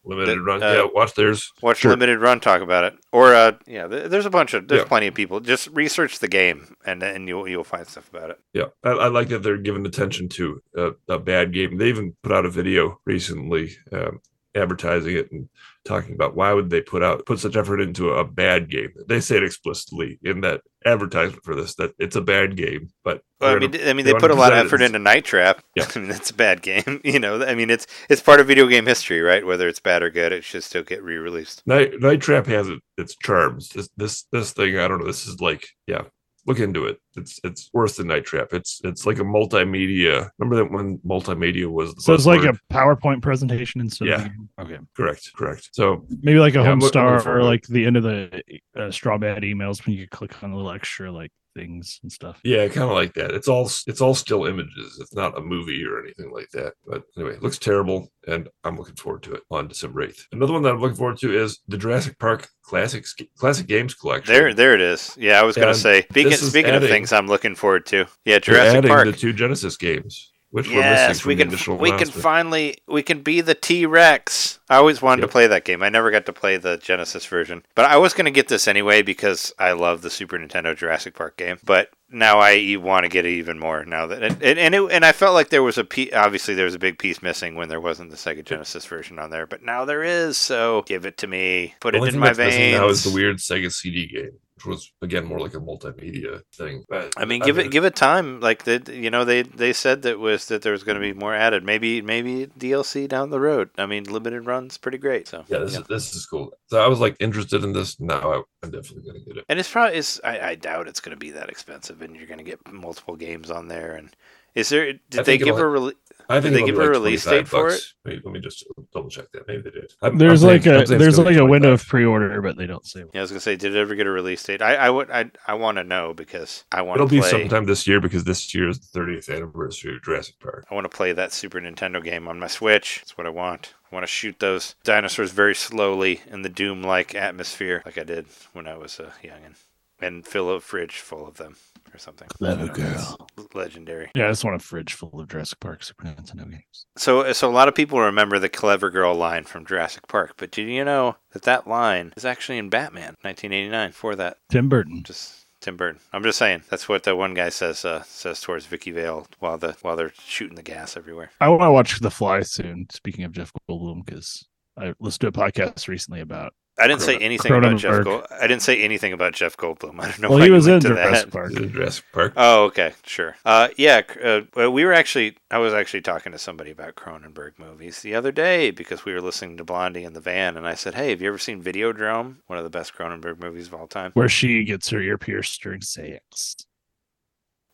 Limited That, run. uh, yeah, watch theirs. watch Sure. Limited Run talk about it. Or uh, yeah, th- there's a bunch of there's Yeah. plenty of people. Just research the game, and and you'll you'll find stuff about it. Yeah, I, I like that they're giving attention to a, a bad game. They even put out a video recently um, advertising it and talking about why would they put out put such effort into a bad game. They say it explicitly in that advertisement for this that it's a bad game, but Well, I mean, gonna- I mean, they they put a lot of effort into Night Trap. Yeah. I mean, that's a bad game. You know, I mean, it's it's part of video game history, right? Whether it's bad or good, it should still get re-released. Night Night Trap has it, its charms. This this this thing, I don't know. This is like, yeah, look into it. It's it's worse than Night Trap. It's it's like a multimedia. Remember that when multimedia was the So it's like buzzword? a PowerPoint presentation instead Yeah. of a. Okay. correct, correct. So Maybe like a Yeah, home look- star forward or like the end of the uh, Strong Bad emails when you click on the little extra like things and stuff. Yeah, kind of like that. It's all it's all still images. It's not a movie or anything like that. But anyway, it looks terrible, and I'm looking forward to it on December 8th. Another one that I'm looking forward to is the Jurassic Park Classics Classic Games Collection. There, there it is. Yeah, I was gonna say. Speaking this is speaking of things, I'm looking forward to. Yeah, They're Jurassic adding Park. the two Genesis games. Which we're missing Yes, from we the can we can finally we can be the T Rex. I always wanted Yep. to play that game. I never got to play the Genesis version, but I was going to get this anyway because I love the Super Nintendo Jurassic Park game. But now I want to get it even more now that and and and, it, and I felt like there was a piece. Obviously, there was a big piece missing when there wasn't the Sega Genesis version on there, but now there is. So give it to me. Put it in my veins. now is the weird Sega CD game, which was again more like a multimedia thing. But I mean, give it give it time. Like the you know they they said that was that there was going to be more added. Maybe maybe DLC down the road. I mean, limited runs pretty great. So Yeah, this is this is cool. So I was like interested in this. Now I, I'm definitely gonna get it. and it's probably is I, I doubt it's going to be that expensive, and you're going to get multiple games on there. And is there did they give a rele- I think they it'll give be a like release 25 date for bucks. Wait, let me just double check that. Maybe they did. I'm- There's I'm like saying- a I'm saying it's there's like a window of pre-order, but they don't say. Yeah, I was going to say, did it ever get a release date? I I would I I want to know because I want It'll to be sometime this year because this year is the 30th anniversary of Jurassic Park. I want to play that Super Nintendo game on my Switch. That's what I want. I want to shoot those dinosaurs very slowly in the Doom-like atmosphere, like I did when I was a youngin, and fill a fridge full of them or something. Clever I don't know, girl. Legendary. Yeah, I just want a fridge full of Jurassic Park Super Nintendo games. So, so a lot of people remember the Clever Girl line from Jurassic Park, but did you know that that line is actually in Batman, 1989? For that, Tim Burton. just Tim Burton. I'm just saying that's what the one guy says uh, says towards Vicki Vale while the while they're shooting the gas everywhere. I want to watch The Fly soon. Speaking of Jeff Goldblum, because I listened to a podcast recently about. I didn't say anything about Jeff Cronenberg. Gold. I didn't say anything about Jeff Goldblum. I don't know Well, why he you was in went to Jurassic that. Park. Jurassic Park? Oh, okay, sure. Uh, yeah, uh, we were actually. I was actually talking to somebody about Cronenberg movies the other day because we were listening to Blondie in the van, and I said, "Hey, have you ever seen Videodrome? One of the best Cronenberg movies of all time." Where she gets her ear pierced during sex.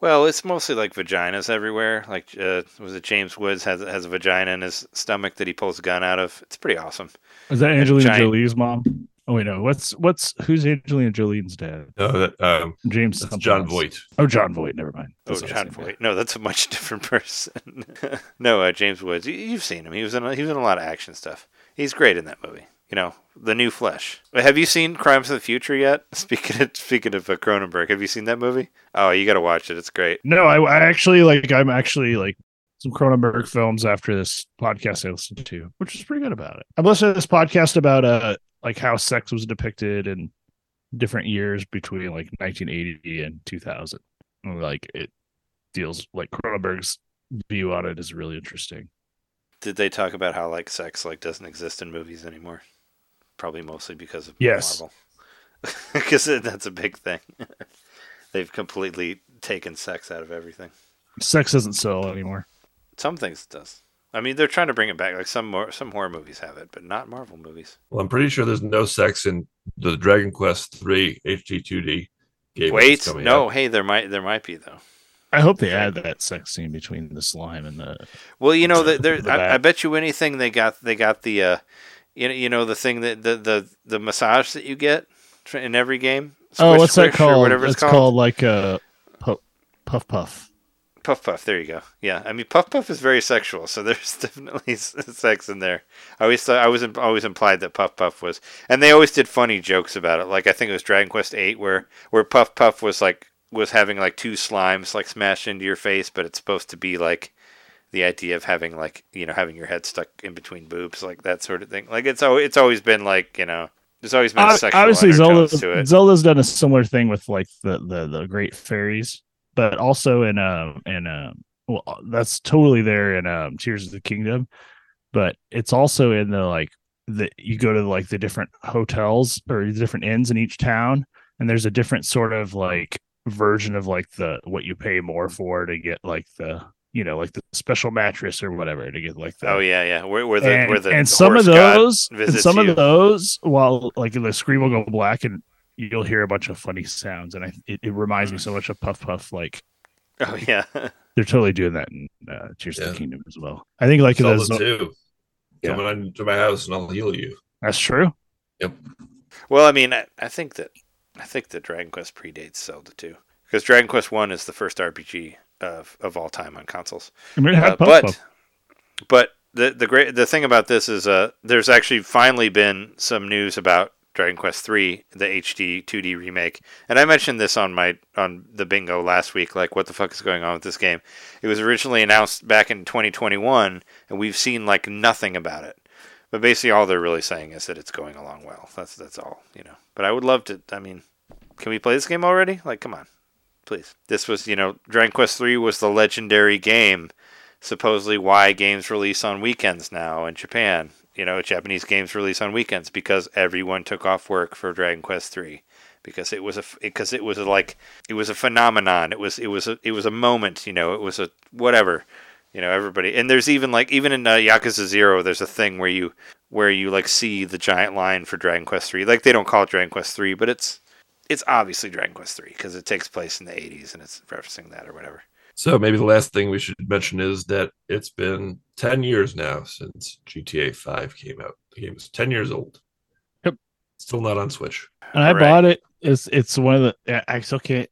Well, it's mostly like vaginas everywhere. Like, uh, was it James Woods has has a vagina in his stomach that he pulls a gun out of? It's pretty awesome. Is that Angelina giant- Jolie's mom? Oh wait, no. What's what's who's Angelina Jolie's dad? No, that, um, James. that's John else. Voight. Oh, Jon Voight. Never mind. Oh, That's what I was John saying. Voight. No, that's a much different person. no, uh, James Woods. You, you've seen him. He was in a, he was in a lot of action stuff. He's great in that movie. You know, The New Flesh. Have you seen Crimes of the Future yet? Speaking of speaking of uh, Cronenberg, have you seen that movie? Oh, you got to watch it. It's great. No, I, I actually like. I'm actually like some Cronenberg films after this podcast I listened to, which was pretty good about it. I'm listening to this podcast about uh like how sex was depicted in different years between like 1980 and 2000. And, Like it deals like Cronenberg's view on it is really interesting. Did they talk about how like sex like doesn't exist in movies anymore? Probably mostly because of Yes. Marvel. Because that's a big thing. They've completely taken sex out of everything. Sex doesn't sell anymore. Some things it does. I mean, they're trying to bring it back. Like some more, some horror movies have it, but not Marvel movies. Well, I'm pretty sure there's no sex in the Dragon Quest 3 HD2D game. Wait, no, out. hey, there might there might be though. I hope they add that sex scene between the slime and the. Well, you know, the, there. The I, I bet you anything they got they got the, uh, you know, you know the thing that the the the massage that you get in every game. oh, what's that called? Whatever it's, it's called. like uh, a puff puff puff. Puff Puff. There you go. Yeah, I mean Puff Puff is very sexual, so there's definitely sex in there. I always thought I was always implied that Puff Puff was, and they always did funny jokes about it. Like I think it was Dragon Quest Eight where where Puff Puff was like was having like two slimes like smashed into your face, but it's supposed to be like the idea of having like you know having your head stuck in between boobs, like that sort of thing. Like it's al- it's always been like you know there's always been Ob- Obviously, Zelda to it. Zelda's done a similar thing with like the the the Great Fairies, but also in um in um well that's totally there in um Tears of the Kingdom, but it's also in the like the you go to like the different hotels or the different inns in each town, and there's a different sort of like version of like the what you pay more for to get like the you know like the special mattress or whatever to get like that. Oh yeah, yeah. Where, where the and, where the and some of those and some you. of those while like the screen will go black and you'll hear a bunch of funny sounds and I, it, it reminds me so much of puff puff like Oh yeah. they're totally doing that in uh, tears of the kingdom as well i think like Zelda those, 2. Yeah. Coming on to my house and I'll heal you. that's true Yep. Well, I mean, I, I think that I think that Dragon Quest predates Zelda 2 because Dragon Quest One is the first RPG of of all time on consoles. i mean it had Uh, but but the the great the thing about this is uh there's actually finally been some news about Dragon Quest 3, the HD 2D remake. And I mentioned this on my on the bingo last week like what the fuck is going on with this game? It was originally announced back in 2021 and we've seen like nothing about it. But basically all they're really saying is that it's going along well. That's that's all, you know. But I would love to I mean, can we play this game already? Like come on. Please. This was, you know, Dragon Quest 3 was the legendary game supposedly why games release on weekends now in Japan. You know, Japanese games release on weekends because everyone took off work for Dragon Quest 3 because it was a because it was a, like it was a phenomenon. It was it was a it was a moment, you know, it was a whatever. You know, everybody and there's even like even in uh, Yakuza 0 there's a thing where you where you like see the giant line for Dragon Quest 3. Like they don't call it Dragon Quest 3, but it's it's obviously Dragon Quest 3 because it takes place in the 80s and it's referencing that or whatever. So maybe the last thing we should mention is that it's been 10 years now since GTA 5 came out. The game is 10 years old. Yep. Still not on Switch. And I Alright. bought it. It's it's one of the. I I still can't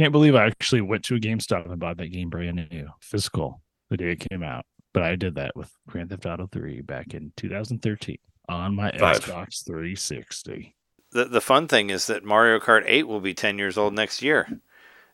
can't believe I actually went to a GameStop and bought that game brand new, physical, the day it came out. But I did that with Grand Theft Auto 3 back in 2013 on my Five. Xbox 360. The the fun thing is that Mario Kart 8 will be 10 years old next year,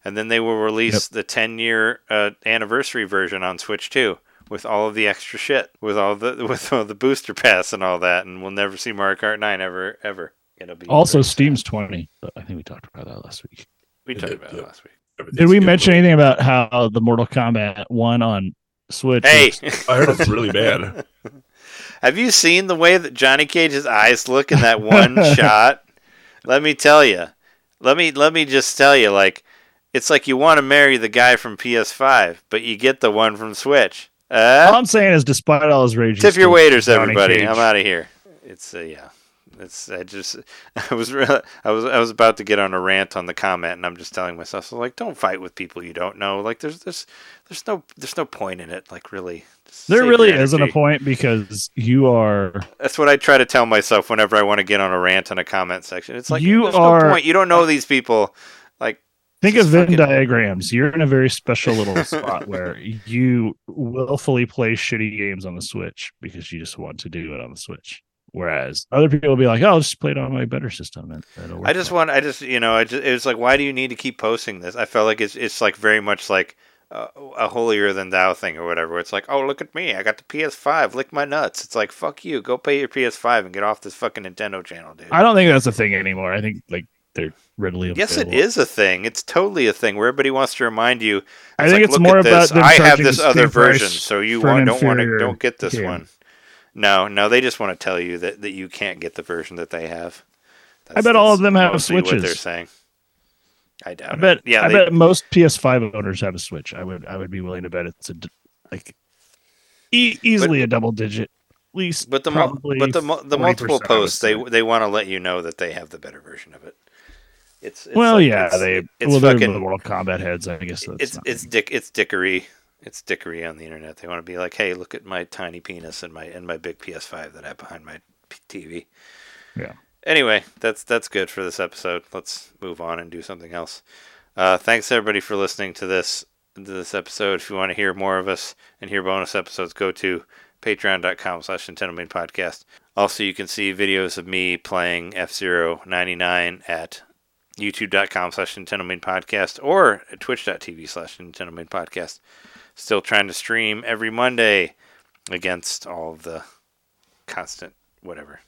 and then they will release the 10 year uh, anniversary version on Switch too, with all of the extra shit, with all the with all the booster pass and all that, and we'll never see Mario Kart 9 ever ever. It'll be Also. Steam's 20. But I think we talked about that last week. We We talked did, about it last week. Did we mention good. anything about how the Mortal Kombat one on Switch? Hey, was- I heard it's really bad. have you seen the way that Johnny Cage's eyes look in that one shot? Let me tell you. Let me let me just tell you like it's like you want to marry the guy from PS5, but you get the one from Switch. Uh? all I'm saying is, despite all his rage, Tip your waiters, everybody. Cage. I'm out of here. It's uh, yeah. It's I just I was re- I was I was about to get on a rant on the comment, and I'm just telling myself so like don't fight with people you don't know. Like there's there's there's no there's no point in it. Like really, There really isn't a point because you are That's what I try to tell myself whenever I want to get on a rant in a comment section. It's like You are- no point. You don't know these people. Like Think of Venn fucking- diagrams. You're in a very special little spot where you willfully play shitty games on the Switch because you just want to do it on the Switch. Whereas other people will be like, "Oh, I'll just play it on my better system." And work I just fine." want, I just, you know, I just, it was like, why do you need to keep posting this? I felt like it's, it's like very much like uh, a holier than thou thing or whatever. It's like, oh, look at me, I got the PS5, lick my nuts. It's like, fuck you, go pay your PS5 and get off this fucking Nintendo channel, dude. I don't think that's a thing anymore. I think like they're readily Yes, it is a thing. It's totally a thing where everybody wants to remind you. I think like, it's more about I have this other version, so you want, don't want to don't get this game. one. No, no, they just want to tell you that, that you can't get the version that they have. I bet all of them have mostly What they're saying. I doubt I it. bet. Yeah, I they- bet most PS5 owners have a Switch. I would. I would be willing to bet it's a like e- easily a double digit. At least, But the probably but the the multiple posts they they want to let you know that they have the better version of it. It's, it's well, like- yeah, it's, they. it's well, fucking the Mortal Kombat heads. I guess that's it's it's dick it's dickery it's dickery on the internet. They want to be like, hey, look at my tiny penis and my and my big PS5 that I have behind my TV. Yeah. Anyway, that's that's good for this episode. Let's move on and do something else. Uh, thanks everybody for listening to this this episode. If you want to hear more of us and hear bonus episodes, go to patreon.com slash NintenDomain Podcast. Also, you can see videos of me playing F-Zero 99 at youtube.com slash NintenDomain Podcast or twitch.tv slash NintenDomain Podcast. Still trying to stream every Monday against all of the constant whatever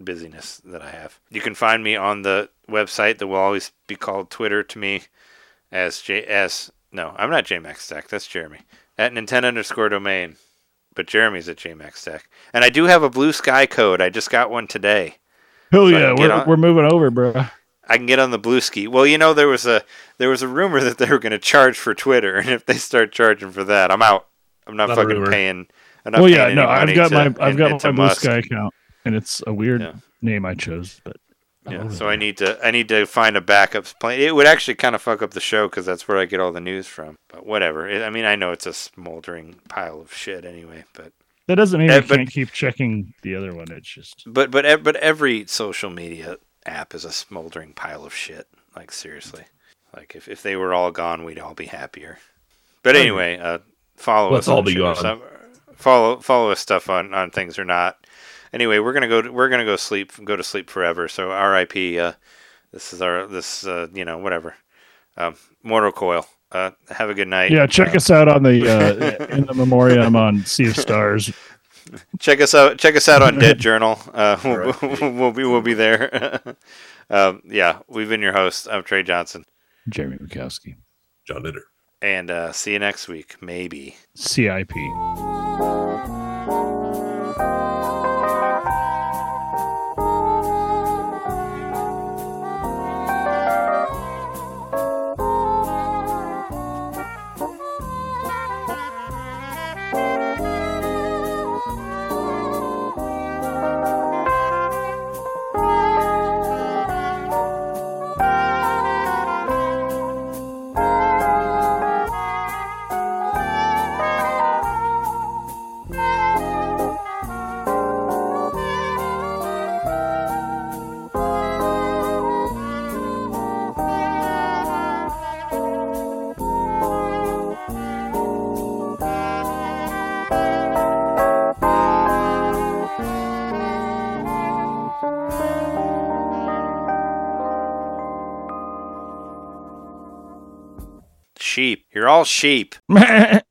busyness that I have. You can find me on the website that will always be called Twitter to me as J as no, I'm not JMax Tech, that's Jeremy. At Nintendo underscore domain. But Jeremy's at JMax Tech. And I do have a blue sky code. I just got one today. Hell so yeah, we're, on- we're moving over, bro. I can get on the blue ski. Well, you know there was a there was a rumor that they were going to charge for Twitter, and if they start charging for that, I'm out. I'm not, Not fucking paying. I'm not Well, yeah, no, I've got to- my I've got my Blue Sky account, and it's a weird Yeah. name I chose, but Yeah, over so. I need to I need to find a backup plan. It would actually kind of fuck up the show because that's where I get all the news from. But whatever. It, I mean, I know it's a smoldering pile of shit anyway. But that doesn't mean you but- can't keep checking the other one. It's just but but but every social media app is a smoldering pile of shit. Like seriously, like if if they were all gone, we'd all be happier. But anyway, uh, follow Let's us. on all be gone. some- Follow follow us stuff on on things or not. Anyway, we're gonna go. We're gonna go sleep. Go to sleep forever. So R.I.P. Uh, this is our. This. Uh, you know. Whatever. Um, Mortal Coil. Uh, have a good night. Yeah, check us out on the uh, in the memoriam on Sea of Stars. check us out. Check us out on Dead Journal. Uh, we'll, we'll be we'll be there. um, yeah, we've been your host. I'm Trey Johnson, Jeremy Mikowski, John Ditter. and uh, see you next week. Maybe. CIP. You're all sheep.